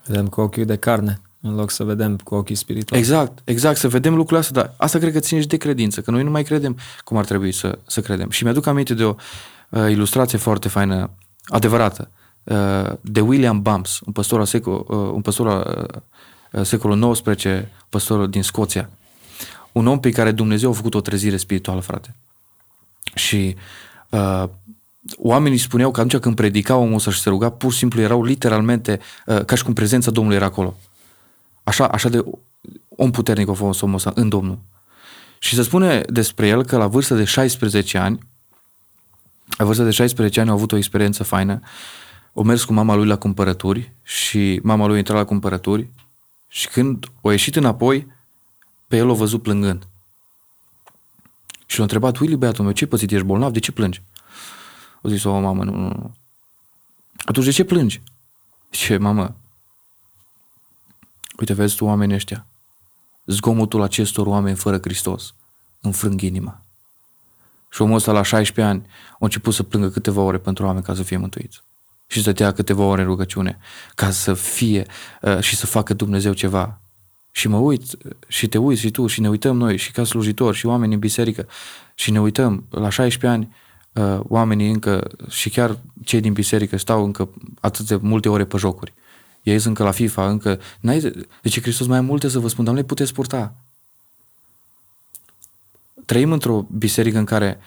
Vedem cu ochii de carne, în loc să vedem cu ochii spirituali. Exact, exact, să vedem lucrurile astea, dar asta cred că ține și de credință, că noi nu mai credem cum ar trebui să, să credem. Și mi-aduc aminte de o uh, ilustrație foarte faină, adevărată, uh, de William Bumps, un păstor al secol, uh, un păstor al uh, secolul XIX, păstor din Scoția un om pe care Dumnezeu a făcut o trezire spirituală, frate. Și uh, oamenii spuneau că atunci când predica omul ăsta și se ruga, pur și simplu erau literalmente uh, ca și cum prezența Domnului era acolo. Așa, așa de om puternic a fost omul ăsta în Domnul. Și se spune despre el că la vârsta de 16 ani, la vârsta de 16 ani a avut o experiență faină, o mers cu mama lui la cumpărături și mama lui a intrat la cumpărături și când a ieșit înapoi, pe el o văzut plângând. Și l-a întrebat, Willy, băiatul meu, ce pățit, ești bolnav? De ce plângi? O zis, o, mamă, nu, nu, nu. Atunci de ce plângi? Ce, mamă, uite, vezi tu oamenii ăștia. Zgomotul acestor oameni fără Hristos înfrâng inima. Și omul ăsta la 16 ani a început să plângă câteva ore pentru oameni ca să fie mântuiți. Și stătea câteva ore în rugăciune ca să fie uh, și să facă Dumnezeu ceva și mă uit și te uiți și tu și ne uităm noi și ca slujitori și oameni în biserică și ne uităm la 16 ani uh, oamenii încă și chiar cei din biserică stau încă atât de multe ore pe jocuri. Ei sunt încă la FIFA, încă... N-ai, deci Hristos mai multe să vă spun, dar nu le puteți purta. Trăim într-o biserică în care,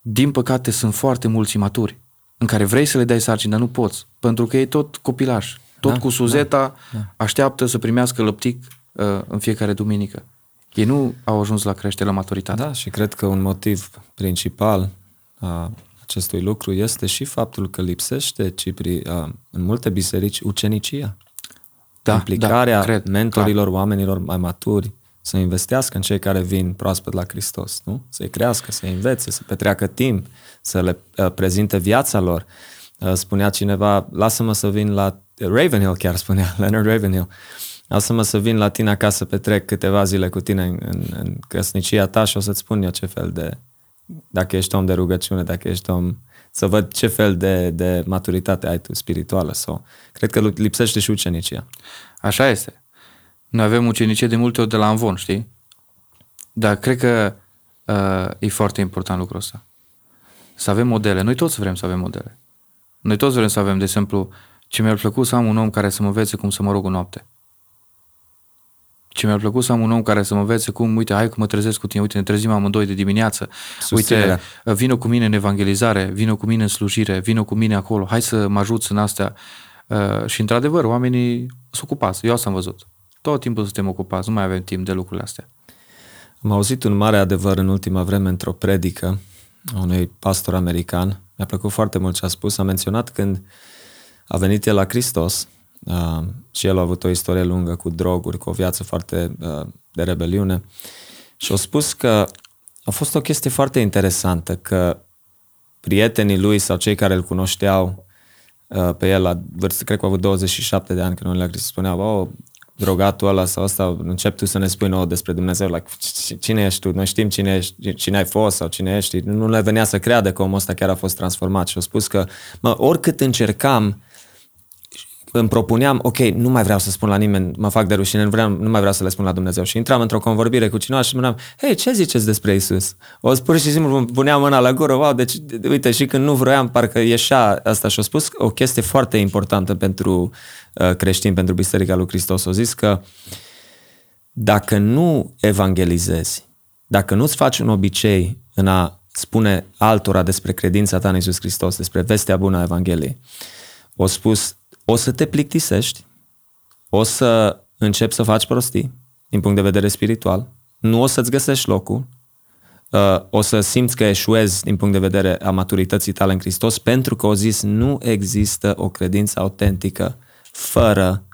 din păcate, sunt foarte mulți imaturi, în care vrei să le dai sarcini, dar nu poți, pentru că e tot copilaș, tot da, cu suzeta, da, da. așteaptă să primească lăptic Uh, în fiecare duminică. Ei nu au ajuns la creștere, la maturitate. Da, și cred că un motiv principal a acestui lucru este și faptul că lipsește Cipri, a, în multe biserici ucenicia. Da, Implicarea da, cred, mentorilor, clar. oamenilor mai maturi, să investească în cei care vin proaspăt la Hristos, nu? Să-i crească, să-i învețe, să petreacă timp, să le uh, prezinte viața lor. Uh, spunea cineva, lasă-mă să vin la Ravenhill, chiar spunea, (laughs) Leonard Ravenhill, lasă-mă să vin la tine acasă, petrec câteva zile cu tine în, în, în căsnicia ta și o să-ți spun eu ce fel de, dacă ești om de rugăciune, dacă ești om, să văd ce fel de, de maturitate ai tu spirituală sau, cred că lipsește și ucenicia. Așa este. Noi avem ucenicie de multe ori de la Anvon, știi? Dar cred că uh, e foarte important lucrul ăsta. Să avem modele. Noi toți vrem să avem modele. Noi toți vrem să avem, de exemplu, ce mi-ar plăcut să am un om care să mă învețe cum să mă rog o noapte. Ce mi-ar plăcut să am un om care să mă învețe cum, uite, hai că mă trezesc cu tine, uite, ne trezim amândoi de dimineață, Susținerea. uite, vină cu mine în evangelizare, vină cu mine în slujire, vină cu mine acolo, hai să mă ajut în astea. Uh, și într-adevăr, oamenii sunt ocupați, eu asta am văzut. Tot timpul suntem ocupați, nu mai avem timp de lucrurile astea. Am auzit un mare adevăr în ultima vreme într-o predică a unui pastor american. Mi-a plăcut foarte mult ce a spus. A menționat când a venit el la Hristos, Uh, și el a avut o istorie lungă cu droguri, cu o viață foarte uh, de rebeliune. Și a spus că a fost o chestie foarte interesantă, că prietenii lui sau cei care îl cunoșteau uh, pe el la vârstă, cred că a avut 27 de ani când unele Hristos spuneau, oh, drogatul ăla sau ăsta, încep tu să ne spui nouă despre Dumnezeu, like, cine ești tu, noi știm cine, ești, cine ai fost sau cine ești, nu le venea să creadă că omul ăsta chiar a fost transformat. Și a spus că, mă, oricât încercam îmi propuneam, ok, nu mai vreau să spun la nimeni, mă fac de rușine, nu, vreau, nu mai vreau să le spun la Dumnezeu. Și intram într-o convorbire cu cineva și spuneam, hei, ce ziceți despre Isus? O pur și simplu puneam mâna la gură, wow, deci, uite, și când nu vroiam, parcă ieșea asta și a spus o chestie foarte importantă pentru uh, creștini, pentru Biserica lui Hristos. O zis că dacă nu evangelizezi, dacă nu-ți faci un obicei în a spune altora despre credința ta în Isus Hristos, despre vestea bună a Evangheliei, o spus, o să te plictisești, o să începi să faci prostii din punct de vedere spiritual, nu o să-ți găsești locul, uh, o să simți că eșuezi din punct de vedere a maturității tale în Hristos, pentru că o zis nu există o credință autentică fără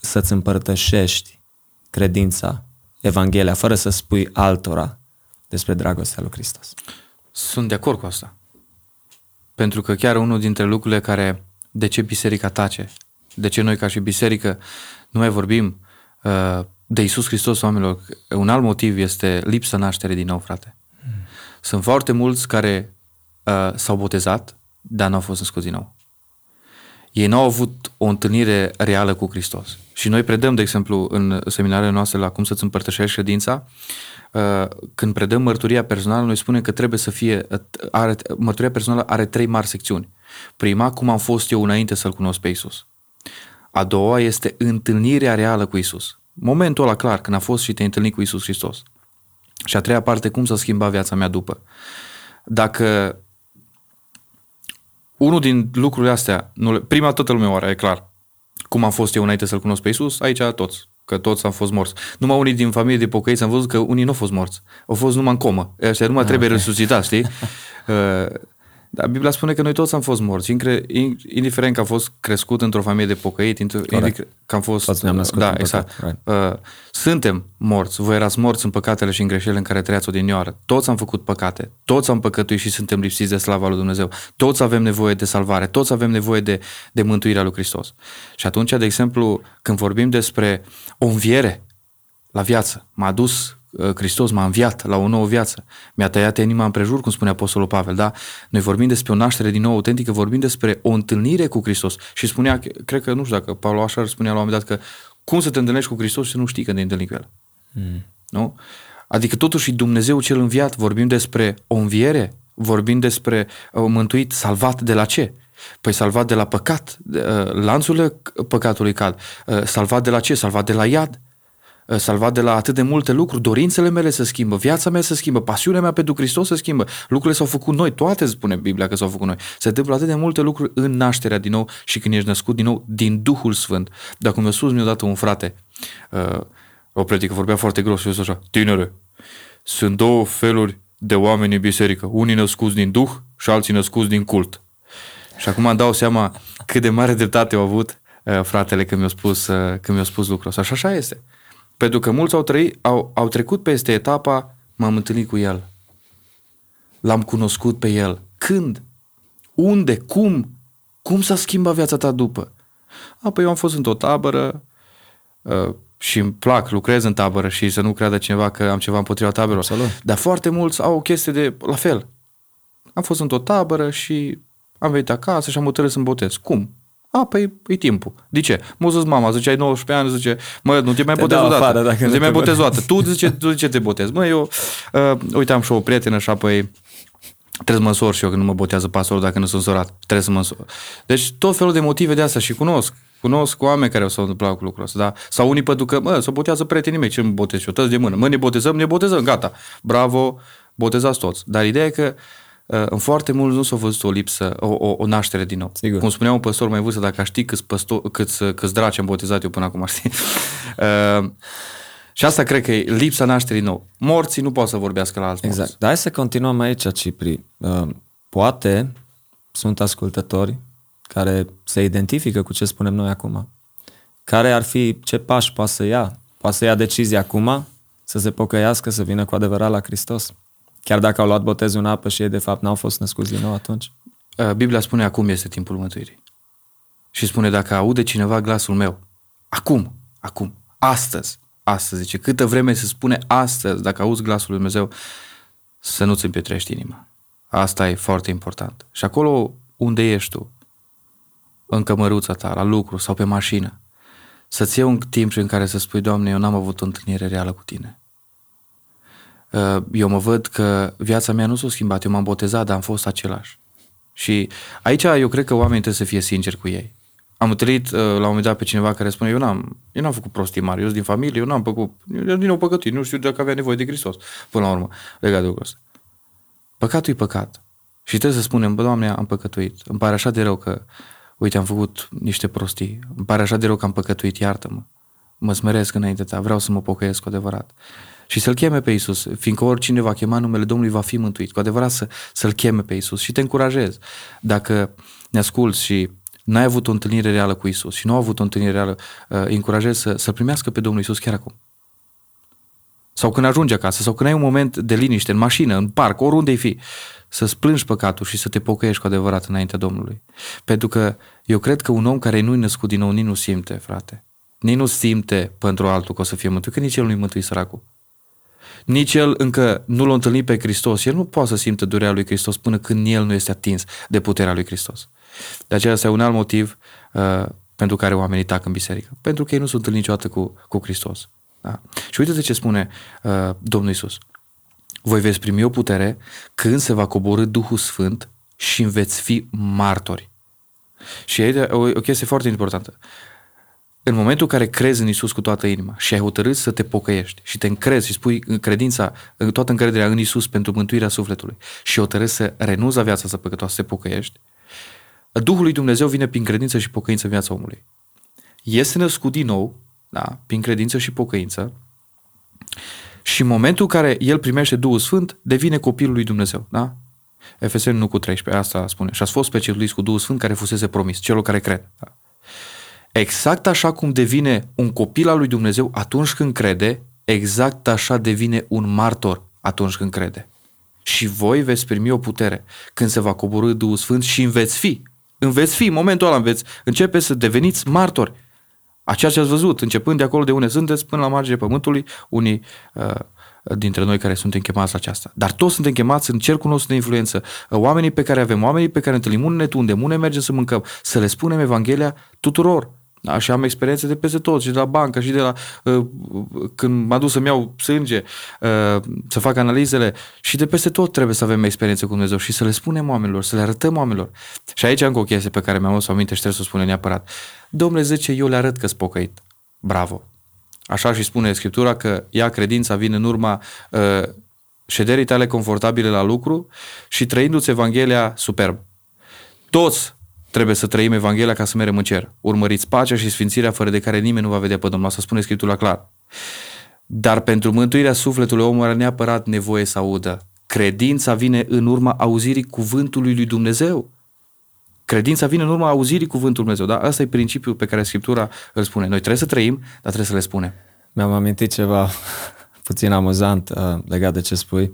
să-ți împărtășești credința, Evanghelia, fără să spui altora despre dragostea lui Hristos. Sunt de acord cu asta. Pentru că chiar unul dintre lucrurile care de ce biserica tace, de ce noi ca și biserică nu mai vorbim uh, de Isus Hristos oamenilor. Un alt motiv este lipsa naștere din nou, frate. Hmm. Sunt foarte mulți care uh, s-au botezat, dar n-au fost născuți din nou. Ei n-au avut o întâlnire reală cu Hristos. Și noi predăm, de exemplu, în seminarele noastre la cum să-ți împărtășești credința, uh, când predăm mărturia personală, noi spunem că trebuie să fie, uh, are, mărturia personală are trei mari secțiuni. Prima, cum am fost eu înainte să-L cunosc pe Isus. A doua este întâlnirea reală cu Isus. Momentul ăla clar, când a fost și te-ai întâlnit cu Isus Hristos. Și a treia parte, cum să schimba viața mea după. Dacă unul din lucrurile astea, nu le, prima toată lumea oare, e clar, cum am fost eu înainte să-L cunosc pe Isus, aici toți, că toți am fost morți. Numai unii din familie de pocăiți am văzut că unii nu au fost morți, au fost numai în comă. Ăștia numai ah, trebuie okay. resuscitați, știi? (laughs) Uh, dar Biblia spune că noi toți am fost morți, indiferent că am fost crescut într-o familie de pocăit, indiferent că am fost... Toți ne-am născut da, exact. Right. Uh, suntem morți, voi erați morți în păcatele și în greșelile în care trăiați odinioară. Toți am făcut păcate, toți am păcătuit și suntem lipsiți de slava lui Dumnezeu. Toți avem nevoie de salvare, toți avem nevoie de, de mântuirea lui Hristos. Și atunci, de exemplu, când vorbim despre o înviere la viață, m-a adus Uh, Hristos m-a înviat la o nouă viață, mi-a tăiat inima împrejur, cum spune Apostolul Pavel, da? Noi vorbim despre o naștere din nou autentică, vorbim despre o întâlnire cu Hristos. Și spunea, cred că, nu știu dacă Paul așa spunea la un moment dat că cum să te întâlnești cu Hristos și să nu știi că te întâlni cu El. Mm. Nu? Adică totuși Dumnezeu cel înviat, vorbim despre o înviere, vorbim despre o uh, mântuit, salvat de la ce? Păi salvat de la păcat, uh, lanțurile păcatului cad. Salvat de la ce? Salvat de la iad Uh, salvat de la atât de multe lucruri, dorințele mele se schimbă, viața mea se schimbă, pasiunea mea pentru Hristos se schimbă, lucrurile s-au făcut noi, toate spune Biblia că s-au făcut noi. Se întâmplă atât de multe lucruri în nașterea din nou și când ești născut din nou din Duhul Sfânt. Dacă mi-a spus mi-a dat un frate, uh, o predică, vorbea foarte gros și eu așa, tinere, sunt două feluri de oameni în biserică, unii născuți din Duh și alții născuți din cult. Și acum îmi dau seama cât de mare dreptate au avut uh, fratele când mi-a spus, uh, când mi-a spus lucrul ăsta. Și așa este. Pentru că mulți au, trăit, au, au trecut peste etapa, m-am întâlnit cu el. L-am cunoscut pe el. Când? Unde? Cum? Cum s-a schimbat viața ta după? Apoi eu am fost într-o tabără uh, și îmi plac, lucrez în tabără și să nu creadă cineva că am ceva împotriva tabără. Salut. Dar foarte mulți au o chestie de la fel. Am fost într-o tabără și am venit acasă și am hotărât să-mi botez. Cum? A, păi e timpul. De ce? M-a zis mama, zice, ai 19 ani, zice, mă, nu te mai botezi odată. Dacă nu te mai botezi odată. Tu zice, tu zice te botezi. Mă, eu, uh, uite, am și o prietenă și apoi trebuie să mă însor și eu când nu mă botează pasorul dacă nu sunt însorat. Trebuie să mă însor. Deci tot felul de motive de asta și cunosc. Cunosc oameni care s-au întâmplat cu lucrul ăsta, da? Sau unii pentru că, mă, să botează prietenii mei, ce mă botez eu, de mână. Mă, ne botezăm, ne botezăm, gata. Bravo, botezați toți. Dar ideea e că Uh, în foarte mulți nu s-a văzut o lipsă, o, o, o naștere din nou. Sigur. Cum spunea un păstor mai vârstă, dacă știi câți, păstor, câți, câți draci am botezat eu până acum, știi? Uh, (laughs) și asta cred că e lipsa nașterii nou. Morții nu pot să vorbească la alți Exact. Morți. Dar hai să continuăm aici, Cipri. Uh, poate sunt ascultători care se identifică cu ce spunem noi acum. Care ar fi, ce pași poate să ia? Poate să ia decizia acum, să se pocăiască, să vină cu adevărat la Hristos. Chiar dacă au luat botezul în apă și ei de fapt n-au fost născuți din nou atunci? Uh, Biblia spune acum este timpul mântuirii. Și spune, dacă aude cineva glasul meu, acum, acum, astăzi, astăzi, zice, câtă vreme se spune astăzi, dacă auzi glasul lui Dumnezeu, să nu-ți împietrești inima. Asta e foarte important. Și acolo unde ești tu, în cămăruța ta, la lucru sau pe mașină, să-ți iei un timp în care să spui, Doamne, eu n-am avut o întâlnire reală cu Tine. Uh, eu mă văd că viața mea nu s-a schimbat, eu m-am botezat, dar am fost același. Și aici eu cred că oamenii trebuie să fie sinceri cu ei. Am întâlnit uh, la un moment dat pe cineva care spune, eu n-am, eu n-am făcut prostii mari, eu sunt din familie, eu n-am făcut, eu din nou păcătuit, nu știu dacă avea nevoie de Hristos, până la urmă, legat de lucrul ăsta. Păcatul e păcat. Și trebuie să spunem, bă, Doamne, am păcătuit. Îmi pare așa de rău că, uite, am făcut niște prostii. Îmi pare așa de rău că am păcătuit, iartă-mă. Mă smeresc înainte ta, vreau să mă pocăiesc cu adevărat. Și să-L cheme pe Isus, fiindcă oricine va chema numele Domnului va fi mântuit. Cu adevărat să, să-L cheme pe Isus și te încurajez. Dacă ne asculți și n-ai avut o întâlnire reală cu Isus și nu au avut o întâlnire reală, uh, încurajez să, să primească pe Domnul Isus chiar acum. Sau când ajungi acasă, sau când ai un moment de liniște, în mașină, în parc, oriunde-i fi, să-ți plângi păcatul și să te pocăiești cu adevărat înaintea Domnului. Pentru că eu cred că un om care nu-i născut din nou, nici nu simte, frate. Nici nu simte pentru altul că o să fie mântuit, că nici el nu-i mântui săracul. Nici el încă nu l-a întâlnit pe Hristos. El nu poate să simtă durerea lui Hristos până când el nu este atins de puterea lui Hristos. De aceea este un alt motiv uh, pentru care oamenii tac în biserică. Pentru că ei nu sunt întâlniți niciodată cu, cu Hristos. Da? Și uite ce spune uh, Domnul Isus. Voi veți primi o putere când se va coborâ Duhul Sfânt și veți fi martori. Și e o, o chestie foarte importantă. În momentul în care crezi în Isus cu toată inima și ai hotărât să te pocăiești și te încrezi și spui credința, toată încrederea în Isus pentru mântuirea sufletului și hotărâți să renunți la viața să păcătoasă, să te pocăiești, Duhul lui Dumnezeu vine prin credință și pocăință în viața omului. Este născut din nou, da, prin credință și pocăință, și în momentul în care el primește Duhul Sfânt, devine copilul lui Dumnezeu. Da? Efeseni nu cu 13, asta spune. Și ați fost specializați cu Duhul Sfânt care fusese promis, celor care cred. Da? Exact așa cum devine un copil al lui Dumnezeu atunci când crede, exact așa devine un martor atunci când crede. Și voi veți primi o putere când se va coborâ Duhul Sfânt și veți fi. În veți fi, în momentul ăla veți începe să deveniți martori a ceea ce ați văzut, începând de acolo de unde sunteți până la marginea pământului, unii uh, dintre noi care suntem chemați la aceasta. Dar toți suntem chemați în cercul nostru de influență. Oamenii pe care avem, oamenii pe care întâlnim, unde ne tundem, unde mergem să mâncăm, să le spunem Evanghelia tuturor. Da? Și am experiențe de peste tot, și de la bancă, și de la uh, când m-a dus să-mi iau sânge, uh, să fac analizele, și de peste tot trebuie să avem experiențe cu Dumnezeu și să le spunem oamenilor, să le arătăm oamenilor. Și aici încă o chestie pe care mi-am adus aminte și trebuie să o spunem neapărat. Domnule, zice, eu le arăt că-s pocăit. Bravo! Așa și spune Scriptura că ea, credința, vine în urma uh, șederii tale confortabile la lucru și trăindu-ți Evanghelia superb. Toți Trebuie să trăim Evanghelia ca să mergem în cer. Urmăriți pacea și sfințirea fără de care nimeni nu va vedea pe Domnul. Asta spune Scriptura clar. Dar pentru mântuirea sufletului omul are neapărat nevoie să audă. Credința vine în urma auzirii cuvântului lui Dumnezeu. Credința vine în urma auzirii cuvântului Dumnezeu. Da? Asta e principiul pe care Scriptura îl spune. Noi trebuie să trăim, dar trebuie să le spunem. Mi-am amintit ceva (laughs) puțin amuzant uh, legat de ce spui.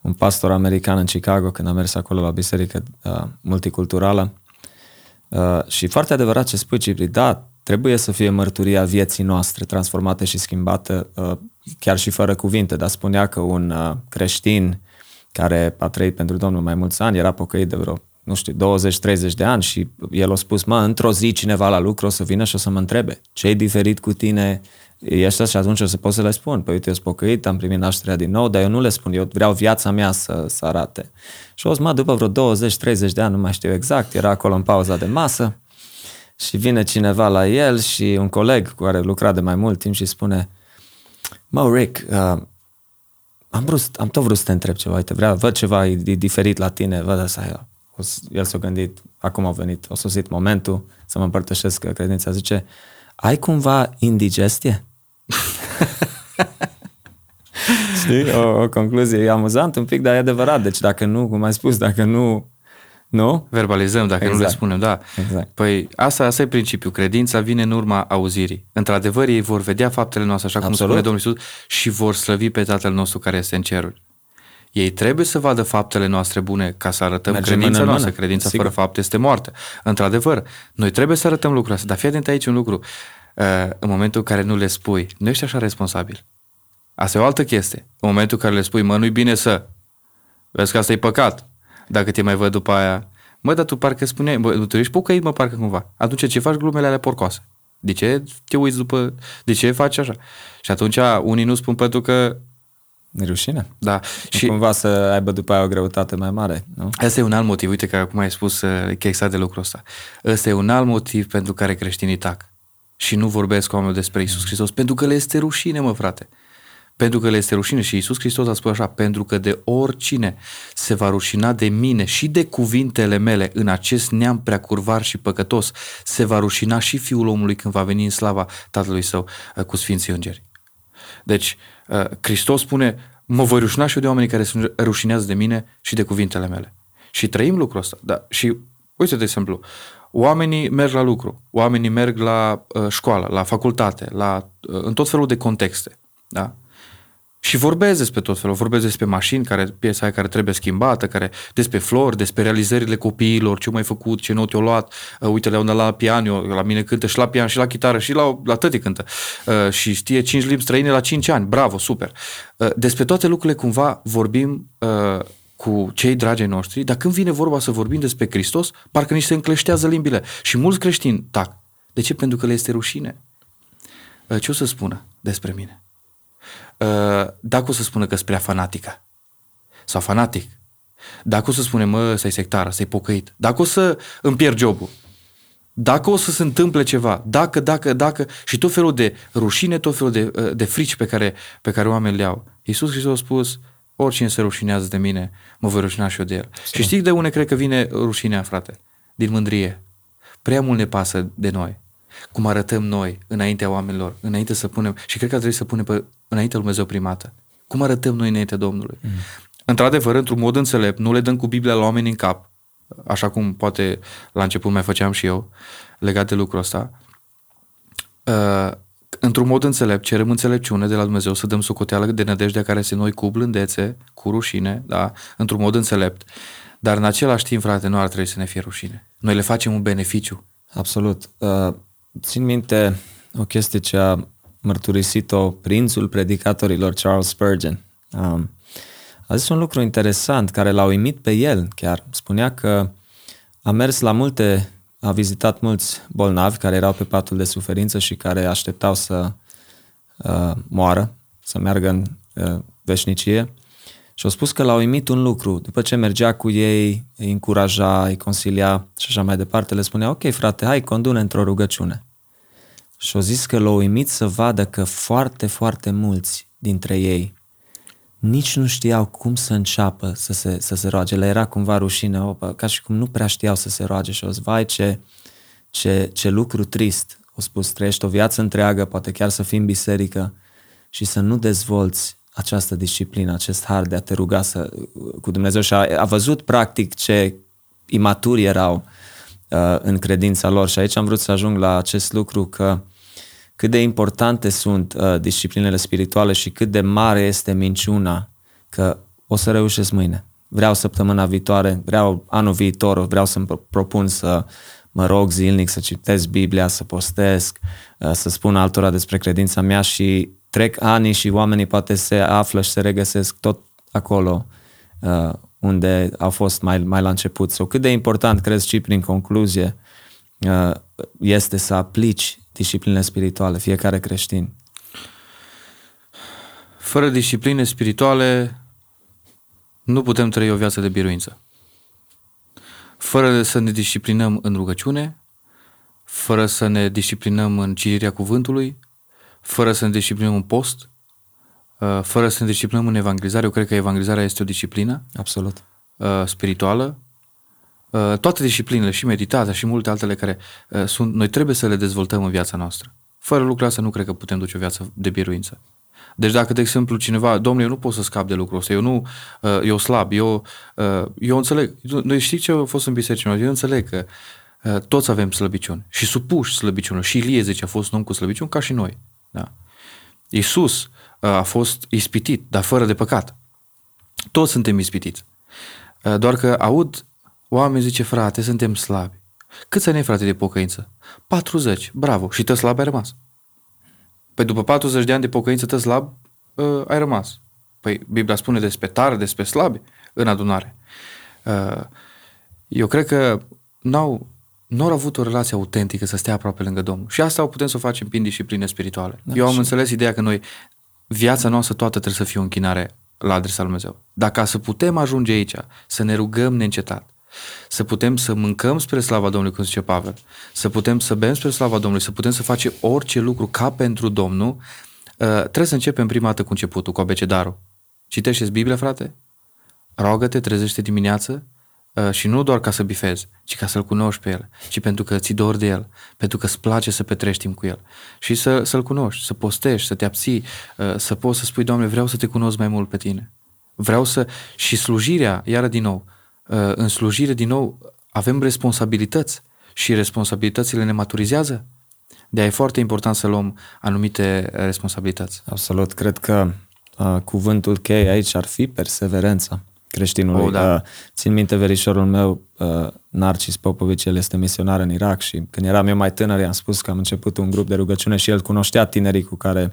Un pastor american în Chicago, când a mers acolo la biserică uh, multiculturală, Uh, și foarte adevărat ce spui, Cipri, da, trebuie să fie mărturia vieții noastre transformată și schimbată, uh, chiar și fără cuvinte, dar spunea că un uh, creștin care a trăit pentru Domnul mai mulți ani, era pocăit de vreo, nu știu, 20-30 de ani și el a spus, mă, într-o zi cineva la lucru o să vină și o să mă întrebe ce e diferit cu tine, ești și atunci o să pot să le spun, păi uite, eu sunt pocăit, am primit nașterea din nou, dar eu nu le spun, eu vreau viața mea să, să arate. Și o mă, după vreo 20-30 de ani, nu mai știu exact, era acolo în pauza de masă și vine cineva la el și un coleg cu care lucra de mai mult timp și spune, mă, Rick, uh, am, vrut, am tot vrut să te întreb ceva, uite, vreau, văd ceva e diferit la tine, văd asta, el s-a gândit, acum a venit, a sosit momentul să mă împărtășesc credința, zice, ai cumva indigestie? (laughs) Știi? O, o concluzie e amuzant un pic, dar e adevărat. Deci dacă nu, cum ai spus, dacă nu nu? Verbalizăm, dacă exact. nu le exact. spunem, da. Exact. Păi asta, asta e principiul. Credința vine în urma auzirii. Într-adevăr, ei vor vedea faptele noastre, așa Absolut. cum spune Domnul Iisus, și vor slăvi pe Tatăl nostru care este în ceruri. Ei trebuie să vadă faptele noastre bune ca să arătăm Mergem credința mână în noastră. mână. Credința Sigur. fără fapt este moarte. Într-adevăr, noi trebuie să arătăm lucrurile astea. Dar fii atent aici un lucru. Uh, În momentul în care nu le spui, nu ești așa responsabil. Asta e o altă chestie. În momentul în care le spui, mă, nu-i bine să... Vezi că asta e păcat. Dacă te mai văd după aia... Mă, dar tu parcă spuneai, bă, tu ești pocăit, mă, parcă cumva. Atunci ce faci glumele alea porcoase? De ce te uiți după... De ce faci așa? Și atunci unii nu spun pentru că... E rușine. Da, Și și cumva să aibă după aia o greutate mai mare, nu? Asta e un alt motiv, uite că acum ai spus uh, că exact de lucrul ăsta. Ăsta e un alt motiv pentru care creștinii tac și nu vorbesc cu oamenii despre Isus Hristos, pentru că le este rușine, mă frate. Pentru că le este rușine și Isus Hristos a spus așa, pentru că de oricine se va rușina de mine și de cuvintele mele în acest neam prea curvar și păcătos, se va rușina și Fiul omului când va veni în slava Tatălui Său uh, cu Sfinții Îngeri. Deci, uh, Hristos spune, mă voi rușina și eu de oamenii care se rușinează de mine și de cuvintele mele. Și trăim lucrul ăsta. Da. Și, uite, de exemplu, oamenii merg la lucru, oamenii merg la uh, școală, la facultate, la, uh, în tot felul de contexte. Da? Și vorbesc despre tot felul, vorbesc despre mașini, care, piesa aia care trebuie schimbată, care, despre flori, despre realizările copiilor, ce au mai făcut, ce note au luat, uh, uite, le-au dat la piano, la mine cântă și la pian și la chitară și la, la tăti cântă uh, și știe cinci limbi străine la 5 ani, bravo, super. Uh, despre toate lucrurile cumva vorbim uh, cu cei dragi ai noștri, dar când vine vorba să vorbim despre Hristos, parcă nici se încleștează limbile. Și mulți creștini tac. De ce? Pentru că le este rușine. Uh, ce o să spună despre mine? Uh, dacă o să spună că sunt prea fanatică sau fanatic, dacă o să spune, mă, să-i sectară, să-i pocăit, dacă o să îmi pierd jobul, dacă o să se întâmple ceva, dacă, dacă, dacă, și tot felul de rușine, tot felul de, uh, de frici pe care, pe care oamenii le au. Iisus Hristos a spus, oricine se rușinează de mine, mă voi rușina și eu de el. Și știi de unde cred că vine rușinea, frate? Din mândrie. Prea mult ne pasă de noi. Cum arătăm noi înaintea oamenilor, înainte să punem, și cred că ar trebui să punem pe, înaintea lui Dumnezeu primată. Cum arătăm noi înaintea Domnului? Mm. Într-adevăr, într-un mod înțelept, nu le dăm cu Biblia la oameni în cap, așa cum poate la început mai făceam și eu, legat de lucrul ăsta. Uh, într-un mod înțelept, cerem înțelepciune de la Dumnezeu să dăm socoteală de nădejdea care se noi cu blândețe, cu rușine, da? într-un mod înțelept. Dar în același timp, frate, nu ar trebui să ne fie rușine. Noi le facem un beneficiu. Absolut. Uh, țin minte o chestie ce a mărturisit-o prințul predicatorilor Charles Spurgeon. Um, a zis un lucru interesant care l-a uimit pe el chiar. Spunea că a mers la multe, a vizitat mulți bolnavi care erau pe patul de suferință și care așteptau să uh, moară, să meargă în uh, veșnicie. Și au spus că l-a uimit un lucru. După ce mergea cu ei, îi încuraja, îi consilia și așa mai departe, le spunea, ok frate, hai, condune într-o rugăciune. Și au zis că l-a uimit să vadă că foarte, foarte mulți dintre ei nici nu știau cum să înceapă să se, să se roage. Le era cumva rușine, opa, ca și cum nu prea știau să se roage și au zis, vai ce, ce, ce lucru trist. Au spus, trăiești o viață întreagă, poate chiar să fii în biserică și să nu dezvolți această disciplină, acest har de a te ruga să, cu Dumnezeu și a, a văzut practic ce imaturi erau uh, în credința lor și aici am vrut să ajung la acest lucru că cât de importante sunt uh, disciplinele spirituale și cât de mare este minciuna că o să reușesc mâine. Vreau săptămâna viitoare, vreau anul viitor, vreau să-mi propun să mă rog zilnic, să citesc Biblia, să postesc, uh, să spun altora despre credința mea și trec ani și oamenii poate se află și se regăsesc tot acolo uh, unde au fost mai, mai la început. Sau cât de important, crezi și prin concluzie, uh, este să aplici disciplinele spirituale, fiecare creștin. Fără discipline spirituale nu putem trăi o viață de biruință. Fără să ne disciplinăm în rugăciune, fără să ne disciplinăm în citirea cuvântului, fără să ne disciplinăm în post, uh, fără să ne disciplinăm în evangelizare, eu cred că evangelizarea este o disciplină Absolut. uh, spirituală, uh, toate disciplinele și meditația și multe altele care sunt, noi trebuie să le dezvoltăm în viața noastră. Fără lucrul ăsta nu cred că putem duce o viață de biruință. Deci dacă, de exemplu, cineva, domnule, eu nu pot să scap de lucrul ăsta, eu nu, eu slab, eu, eu înțeleg, noi știi ce a fost în biserică, eu înțeleg că toți avem slăbiciuni și supuși slăbiciunilor. Și Ilie zice, a fost un om cu slăbiciuni ca și noi. Da? Iisus a fost ispitit, dar fără de păcat. Toți suntem ispitiți. Uh, doar că aud oameni zice, frate, suntem slabi. Cât să ne frate de pocăință? 40, bravo. Și tă slab ai rămas. Păi după 40 de ani de pocăință tă slab uh, ai rămas. Păi Biblia spune despre tare, despre slabi în adunare. Uh, eu cred că n-au, nu au avut o relație autentică să stea aproape lângă Domnul. Și asta o putem să o facem prin discipline spirituale. Da, Eu am și... înțeles ideea că noi, viața noastră toată trebuie să fie o închinare la adresa lui Dumnezeu. Dacă să putem ajunge aici, să ne rugăm neîncetat, să putem să mâncăm spre slava Domnului, cum zice Pavel, să putem să bem spre slava Domnului, să putem să facem orice lucru ca pentru Domnul, uh, trebuie să începem prima dată cu începutul, cu abecedarul. Citește Biblia, frate? Rogă-te, trezește dimineață uh, și nu doar ca să bifezi, ci ca să-L cunoști pe El, ci pentru că ți dor de El, pentru că îți place să petrești timp cu El și să, să-L cunoști, să postești, să te abții, uh, să poți să spui, Doamne, vreau să te cunosc mai mult pe Tine. Vreau să... Și slujirea, iară din nou, uh, în slujire din nou avem responsabilități și responsabilitățile ne maturizează. De e foarte important să luăm anumite responsabilități. Absolut. Cred că uh, cuvântul cheie aici ar fi perseverența creștinului. Oh, da. uh, țin minte verișorul meu, uh, Narcis Popovici, el este misionar în Irak și când eram eu mai tânăr i-am spus că am început un grup de rugăciune și el cunoștea tinerii cu care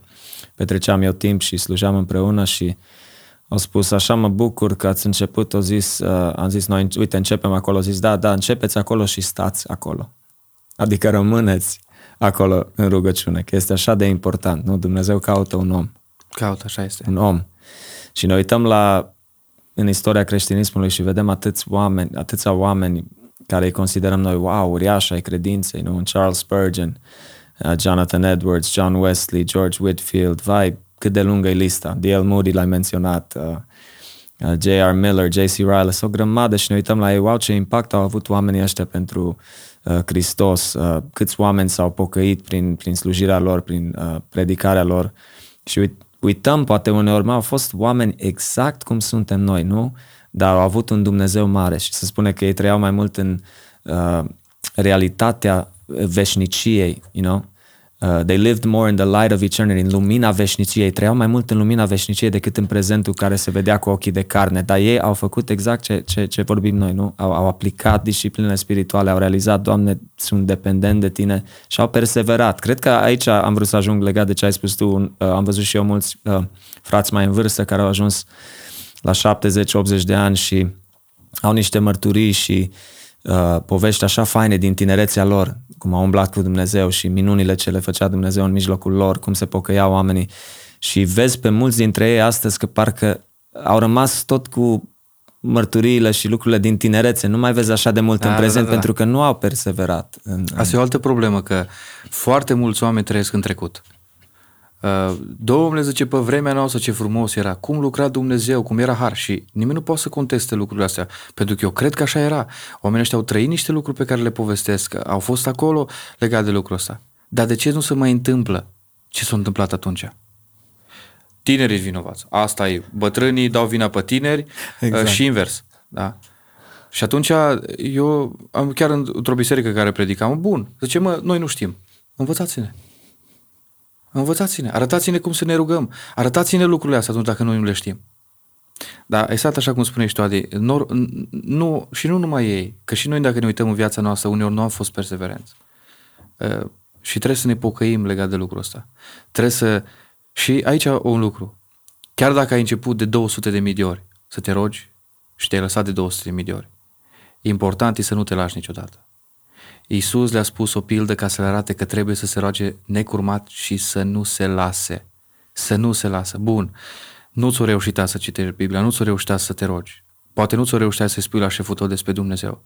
petreceam eu timp și slujeam împreună și au spus, așa mă bucur că ați început, au zis, uh, am zis noi, uite, începem acolo, au zis, da, da, începeți acolo și stați acolo. Adică rămâneți acolo în rugăciune, că este așa de important, nu? Dumnezeu caută un om. Caută, așa este. Un om. Și ne uităm la în istoria creștinismului și vedem atâți oameni, atâția oameni care îi considerăm noi, wow, uriași ai credinței, nu? Charles Spurgeon, uh, Jonathan Edwards, John Wesley, George Whitfield, vai, cât de lungă e lista. D.L. Moody l-ai menționat, uh, uh, J.R. Miller, J.C. Ryle, o grămadă și ne uităm la ei, wow, ce impact au avut oamenii ăștia pentru uh, Hristos, uh, câți oameni s-au pocăit prin, prin slujirea lor, prin uh, predicarea lor și uit, uităm, poate uneori, au fost oameni exact cum suntem noi, nu? Dar au avut un Dumnezeu mare și se spune că ei trăiau mai mult în uh, realitatea veșniciei, you know? Uh, they lived more in the light of eternity, în lumina veșniciei. Trăiau mai mult în lumina veșniciei decât în prezentul care se vedea cu ochii de carne. Dar ei au făcut exact ce, ce, ce vorbim noi, nu? Au, au aplicat discipline spirituale, au realizat, Doamne, sunt dependent de Tine și au perseverat. Cred că aici am vrut să ajung legat de ce ai spus tu. Uh, am văzut și eu mulți uh, frați mai în vârstă care au ajuns la 70-80 de ani și au niște mărturii și uh, povești așa faine din tinerețea lor cum au umblat cu Dumnezeu și minunile ce le făcea Dumnezeu în mijlocul lor, cum se pocăiau oamenii. Și vezi pe mulți dintre ei astăzi că parcă au rămas tot cu mărturiile și lucrurile din tinerețe. Nu mai vezi așa de mult da, în prezent da, da, da. pentru că nu au perseverat. În, Asta e o altă problemă, că foarte mulți oameni trăiesc în trecut. Uh, Domnule zice, pe vremea noastră ce frumos era, cum lucra Dumnezeu, cum era har și nimeni nu poate să conteste lucrurile astea, pentru că eu cred că așa era. Oamenii ăștia au trăit niște lucruri pe care le povestesc, au fost acolo legat de lucrul ăsta. Dar de ce nu se mai întâmplă ce s-a întâmplat atunci? Tinerii vinovați. Asta e. Bătrânii dau vina pe tineri uh, exact. și invers. Da? Și atunci eu am chiar într-o biserică care predicam, bun, zice, mă, noi nu știm. Învățați-ne. Învățați-ne, arătați-ne cum să ne rugăm, arătați-ne lucrurile astea atunci dacă noi nu le știm. Da, exact așa cum spuneai tu, Adi, nu, nu, și nu numai ei, că și noi dacă ne uităm în viața noastră, uneori nu am fost perseverenți. Uh, și trebuie să ne pocăim legat de lucrul ăsta. Trebuie să... Și aici un lucru. Chiar dacă ai început de 200 de mii de ori să te rogi și te-ai lăsat de 200 de mii de ori, important e să nu te lași niciodată. Iisus le-a spus o pildă ca să le arate că trebuie să se roage necurmat și să nu se lase. Să nu se lasă. Bun, nu ți-o reușit să citești Biblia, nu ți-o reușit să te rogi. Poate nu ți-o reușit să-i spui la șeful tău despre Dumnezeu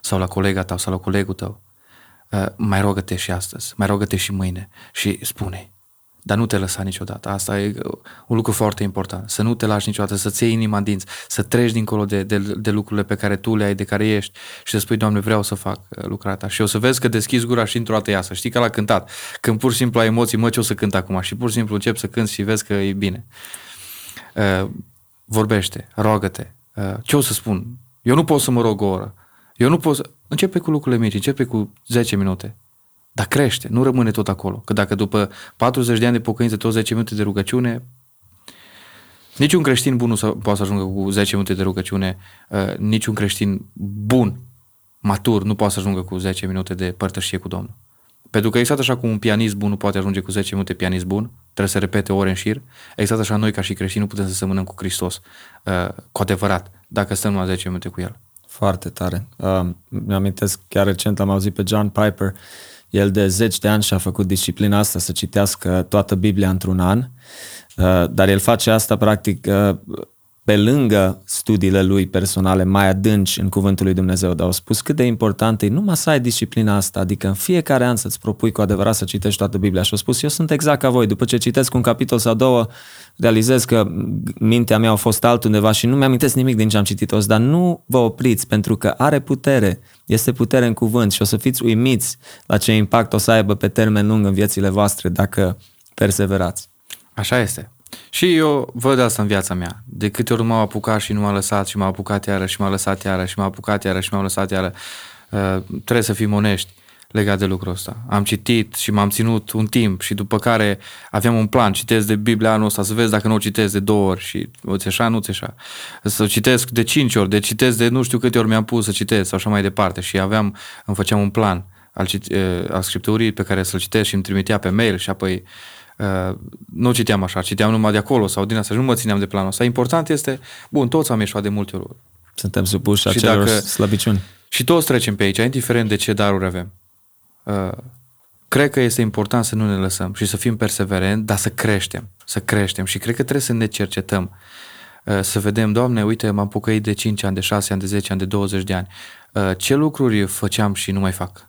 sau la colega ta sau la colegul tău. Uh, mai rogă-te și astăzi, mai rogă-te și mâine și spune dar nu te lăsa niciodată. Asta e uh, un lucru foarte important. Să nu te lași niciodată, să-ți iei inima în dinți, să treci dincolo de, de, de lucrurile pe care tu le ai, de care ești și să spui, Doamne, vreau să fac uh, lucrarea ta. Și o să vezi că deschizi gura și într-o dată iasă. Știi că l-a cântat. Când pur și simplu ai emoții, mă, ce o să cânt acum? Și pur și simplu încep să cânti și vezi că e bine. Uh, vorbește, roagă-te. Uh, ce o să spun? Eu nu pot să mă rog o oră. Eu nu pot să... Începe cu lucrurile mici, începe cu 10 minute. Dar crește, nu rămâne tot acolo. Că dacă după 40 de ani de pocăință, tot 10 minute de rugăciune, Niciun creștin bun nu să, poate să ajungă cu 10 minute de rugăciune, uh, niciun creștin bun, matur, nu poate să ajungă cu 10 minute de părtășie cu Domnul. Pentru că exact așa cum un pianist bun nu poate ajunge cu 10 minute pianist bun, trebuie să repete ore în șir, exact așa noi ca și creștini nu putem să semănăm cu Hristos uh, cu adevărat, dacă stăm la 10 minute cu El. Foarte tare. Uh, mi-amintesc chiar recent am auzit pe John Piper, el de zeci de ani și-a făcut disciplina asta să citească toată Biblia într-un an, uh, dar el face asta practic uh, pe lângă studiile lui personale mai adânci în Cuvântul lui Dumnezeu, dar au spus cât de important e numai să ai disciplina asta, adică în fiecare an să-ți propui cu adevărat să citești toată Biblia. Și au spus, eu sunt exact ca voi, după ce citesc un capitol sau două, realizez că mintea mea a fost altundeva și nu mi-amintesc nimic din ce am citit dar nu vă opriți, pentru că are putere, este putere în cuvânt și o să fiți uimiți la ce impact o să aibă pe termen lung în viețile voastre dacă perseverați. Așa este. Și eu văd asta în viața mea. De câte ori m-au apucat și nu m-a lăsat și m-a apucat iară și m-a lăsat iară și m-a apucat iară și m-a lăsat iară, uh, trebuie să fim onești legat de lucrul ăsta. Am citit și m-am ținut un timp și după care aveam un plan, citesc de Biblia anul ăsta, să vezi dacă nu o citesc de două ori și o ți așa, nu ți așa. Să citesc de cinci ori, de citesc de nu știu câte ori mi-am pus să citesc sau așa mai departe și aveam, îmi făceam un plan al, uh, al scripturii pe care să-l citesc și îmi trimitea pe mail și apoi uh, Uh, nu citeam așa, citeam numai de acolo sau din asta și nu mă țineam de planul ăsta. Important este, bun, toți am ieșuat de multe ori. Suntem supuși acelor dacă, slăbiciuni. Și toți trecem pe aici, indiferent de ce daruri avem. Uh, cred că este important să nu ne lăsăm și să fim perseverenți, dar să creștem, să creștem și cred că trebuie să ne cercetăm, uh, să vedem, Doamne, uite, m-am pocăit de 5 ani, de 6 ani, de 10 ani, de 20 de ani. Uh, ce lucruri făceam și nu mai fac?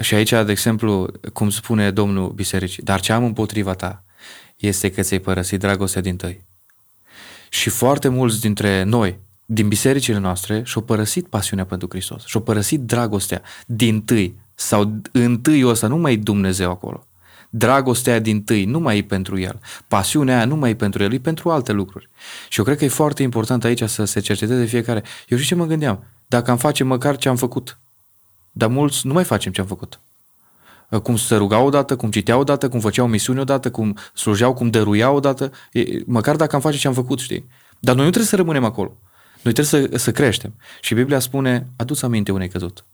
Și aici, de exemplu, cum spune Domnul Bisericii, dar ce am împotriva ta este că ți-ai părăsit dragostea din tăi. Și foarte mulți dintre noi, din bisericile noastre, și-au părăsit pasiunea pentru Hristos, și-au părăsit dragostea din tâi, sau întâi ăsta nu mai e Dumnezeu acolo. Dragostea din tâi nu mai e pentru el. Pasiunea aia nu mai e pentru el, e pentru alte lucruri. Și eu cred că e foarte important aici să se cerceteze fiecare. Eu știu ce mă gândeam? Dacă am face măcar ce am făcut, dar mulți nu mai facem ce am făcut. Cum se rugau odată, cum citeau odată, cum făceau misiuni odată, cum slujeau, cum dăruiau odată, e, măcar dacă am face ce am făcut, știi. Dar noi nu trebuie să rămânem acolo. Noi trebuie să, să creștem. Și Biblia spune, adu-ți aminte unei căzut.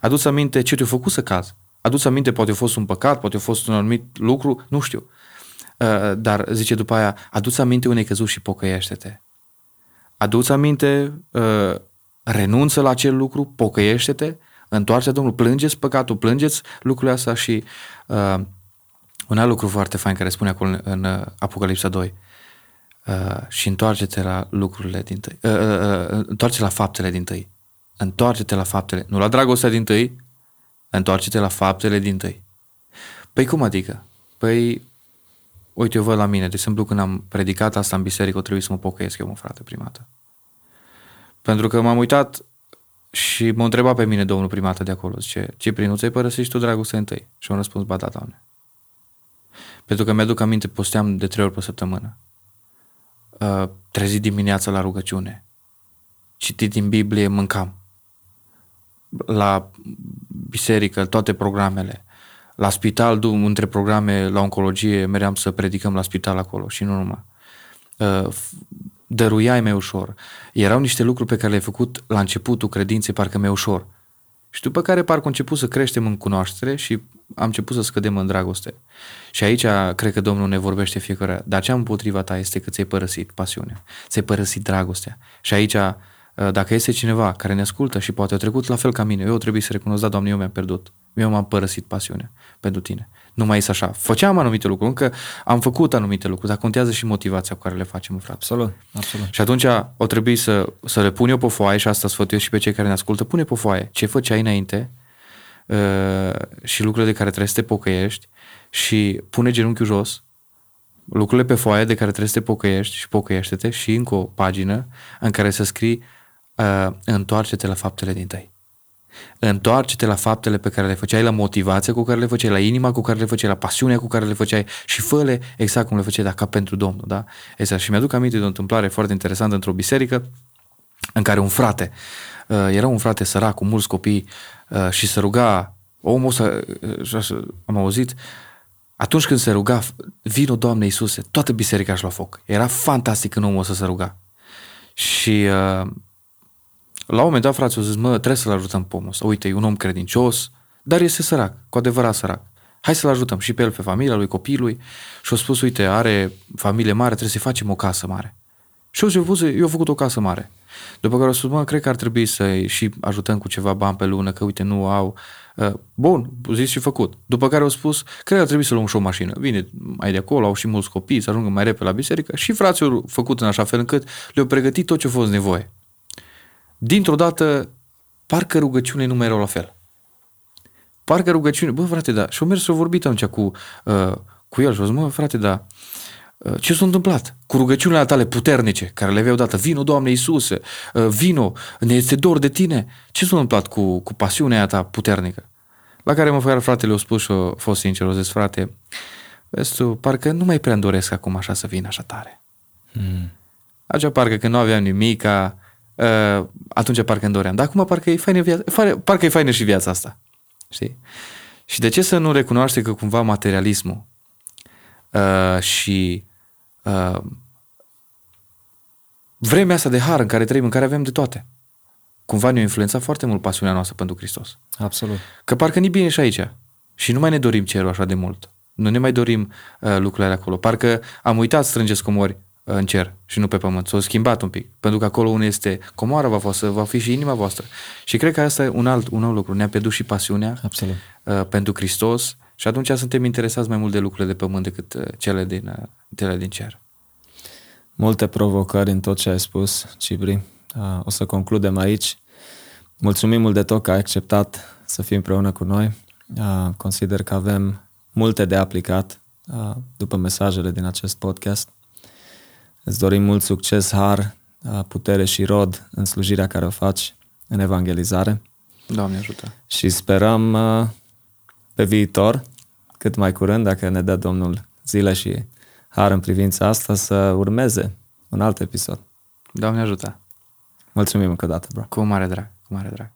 Adu-ți aminte ce te-a făcut să cazi. Adu-ți aminte, poate a fost un păcat, poate a fost un anumit lucru, nu știu. Uh, dar zice după aia, adu-ți aminte unei căzut și pocăiește-te. Adu-ți aminte, uh, renunță la acel lucru, pocăiește-te întoarce Domnul, plângeți păcatul, plângeți lucrurile astea și uh, un alt lucru foarte fain care spune acolo în, în uh, Apocalipsa 2 uh, și întoarce-te la lucrurile din tăi, uh, uh, uh, întoarce la faptele din tăi, întoarce-te la faptele, nu la dragostea din tăi, întoarce-te la faptele din tăi. Păi cum adică? Păi, uite, eu văd la mine, de exemplu, când am predicat asta în biserică, o trebuie să mă pocăiesc eu, mă, frate, primată. Pentru că m-am uitat și mă întreba pe mine domnul primată de acolo, zice, Cipri, nu ți-ai părăsit tu dragostea întâi? Și am răspuns, ba da, doamne. Pentru că mi-aduc aminte, posteam de trei ori pe săptămână. Uh, trezit dimineața la rugăciune. Citit din Biblie, mâncam. La biserică, toate programele. La spital, între programe, la oncologie, meream să predicăm la spital acolo și nu numai. Uh, dăruiai mai ușor. Erau niște lucruri pe care le-ai făcut la începutul credinței parcă mai ușor. Și după care parcă început să creștem în cunoaștere și am început să scădem în dragoste. Și aici cred că Domnul ne vorbește fiecare. Dar ce am împotriva ta este că ți-ai părăsit pasiunea, ți-ai părăsit dragostea. Și aici, dacă este cineva care ne ascultă și poate a trecut la fel ca mine, eu trebuie să recunosc, da, Doamne, eu mi-am pierdut. Eu m-am părăsit pasiunea pentru tine nu mai este așa. Făceam anumite lucruri, încă am făcut anumite lucruri, dar contează și motivația cu care le facem, frate. Absolut, absolut. Și atunci o trebuie să, să le pun eu pe foaie și asta sfătuiesc și pe cei care ne ascultă, pune pe foaie ce făceai înainte uh, și lucrurile de care trebuie să te pocăiești și pune genunchiul jos, lucrurile pe foaie de care trebuie să te pocăiești și pocăiește-te și încă o pagină în care să scrii uh, întoarce-te la faptele din tăi. Întoarce-te la faptele pe care le făceai, la motivația cu care le făceai, la inima cu care le făceai, la pasiunea cu care le făceai și fă exact cum le făceai, dacă pentru Domnul. Da? Exact. Și mi-aduc aminte de o întâmplare foarte interesantă într-o biserică în care un frate, uh, era un frate sărac cu mulți copii uh, și se ruga, omul să, uh, am auzit, atunci când se ruga, vino Doamne Iisuse, toată biserica își la foc. Era fantastic când omul să se ruga. Și uh, la un moment dat, frații, au zis, mă, trebuie să-l ajutăm pe omul ăsta. Uite, e un om credincios, dar este sărac, cu adevărat sărac. Hai să-l ajutăm și pe el, pe familia lui, copilului. Și au spus, uite, are familie mare, trebuie să-i facem o casă mare. Și eu, spus, eu au făcut o casă mare. După care au spus, mă, cred că ar trebui să-i și ajutăm cu ceva bani pe lună, că uite, nu au. Uh, bun, zis și făcut. După care au spus, cred că ar trebui să luăm și o mașină. Vine mai de acolo, au și mulți copii, să ajungă mai repede la biserică și frații au făcut în așa fel încât le-au pregătit tot ce a fost nevoie. Dintr-o dată, parcă rugăciunile nu mai erau la fel. Parcă rugăciune, bă, frate, da. Și au mers și au vorbit atunci cu, uh, cu el și au zis, mă, frate, da, uh, ce s-a întâmplat cu rugăciunile tale puternice care le aveau dată? Vino, Doamne Iisuse, uh, vino, ne este dor de tine. Ce s-a întâmplat cu, cu pasiunea ta puternică? La care mă fără fratele a spus și a fost sincer, a zis, frate, vezi tu, parcă nu mai prea doresc acum așa să vin așa tare. Hmm. Așa parcă când nu aveam nimica, uh, atunci parcă îmi doream. Dar acum parcă e faină, viața, parcă e faină și viața asta. Știi? Și de ce să nu recunoaște că cumva materialismul uh, și uh, vremea asta de har în care trăim, în care avem de toate, cumva ne-a influențat foarte mult pasiunea noastră pentru Hristos. Absolut. Că parcă ni bine și aici. Și nu mai ne dorim cerul așa de mult. Nu ne mai dorim uh, lucrurile acolo. Parcă am uitat strângeți comori în cer și nu pe pământ. S-a schimbat un pic, pentru că acolo unde este comoara va, să va fi și inima voastră. Și cred că asta e un alt, un alt lucru. Ne-a pierdut și pasiunea Absolut. Uh, pentru Hristos și atunci suntem interesați mai mult de lucrurile de pământ decât uh, cele din, uh, cele din cer. Multe provocări în tot ce ai spus, Cibri. Uh, o să concludem aici. Mulțumim mult de tot că ai acceptat să fii împreună cu noi. Uh, consider că avem multe de aplicat uh, după mesajele din acest podcast. Îți dorim mult succes, har, putere și rod în slujirea care o faci în evangelizare. Doamne ajută! Și sperăm pe viitor, cât mai curând, dacă ne dă Domnul zile și har în privința asta, să urmeze un alt episod. Doamne ajută! Mulțumim încă o dată, bro. Cu mare drag, cu mare drag.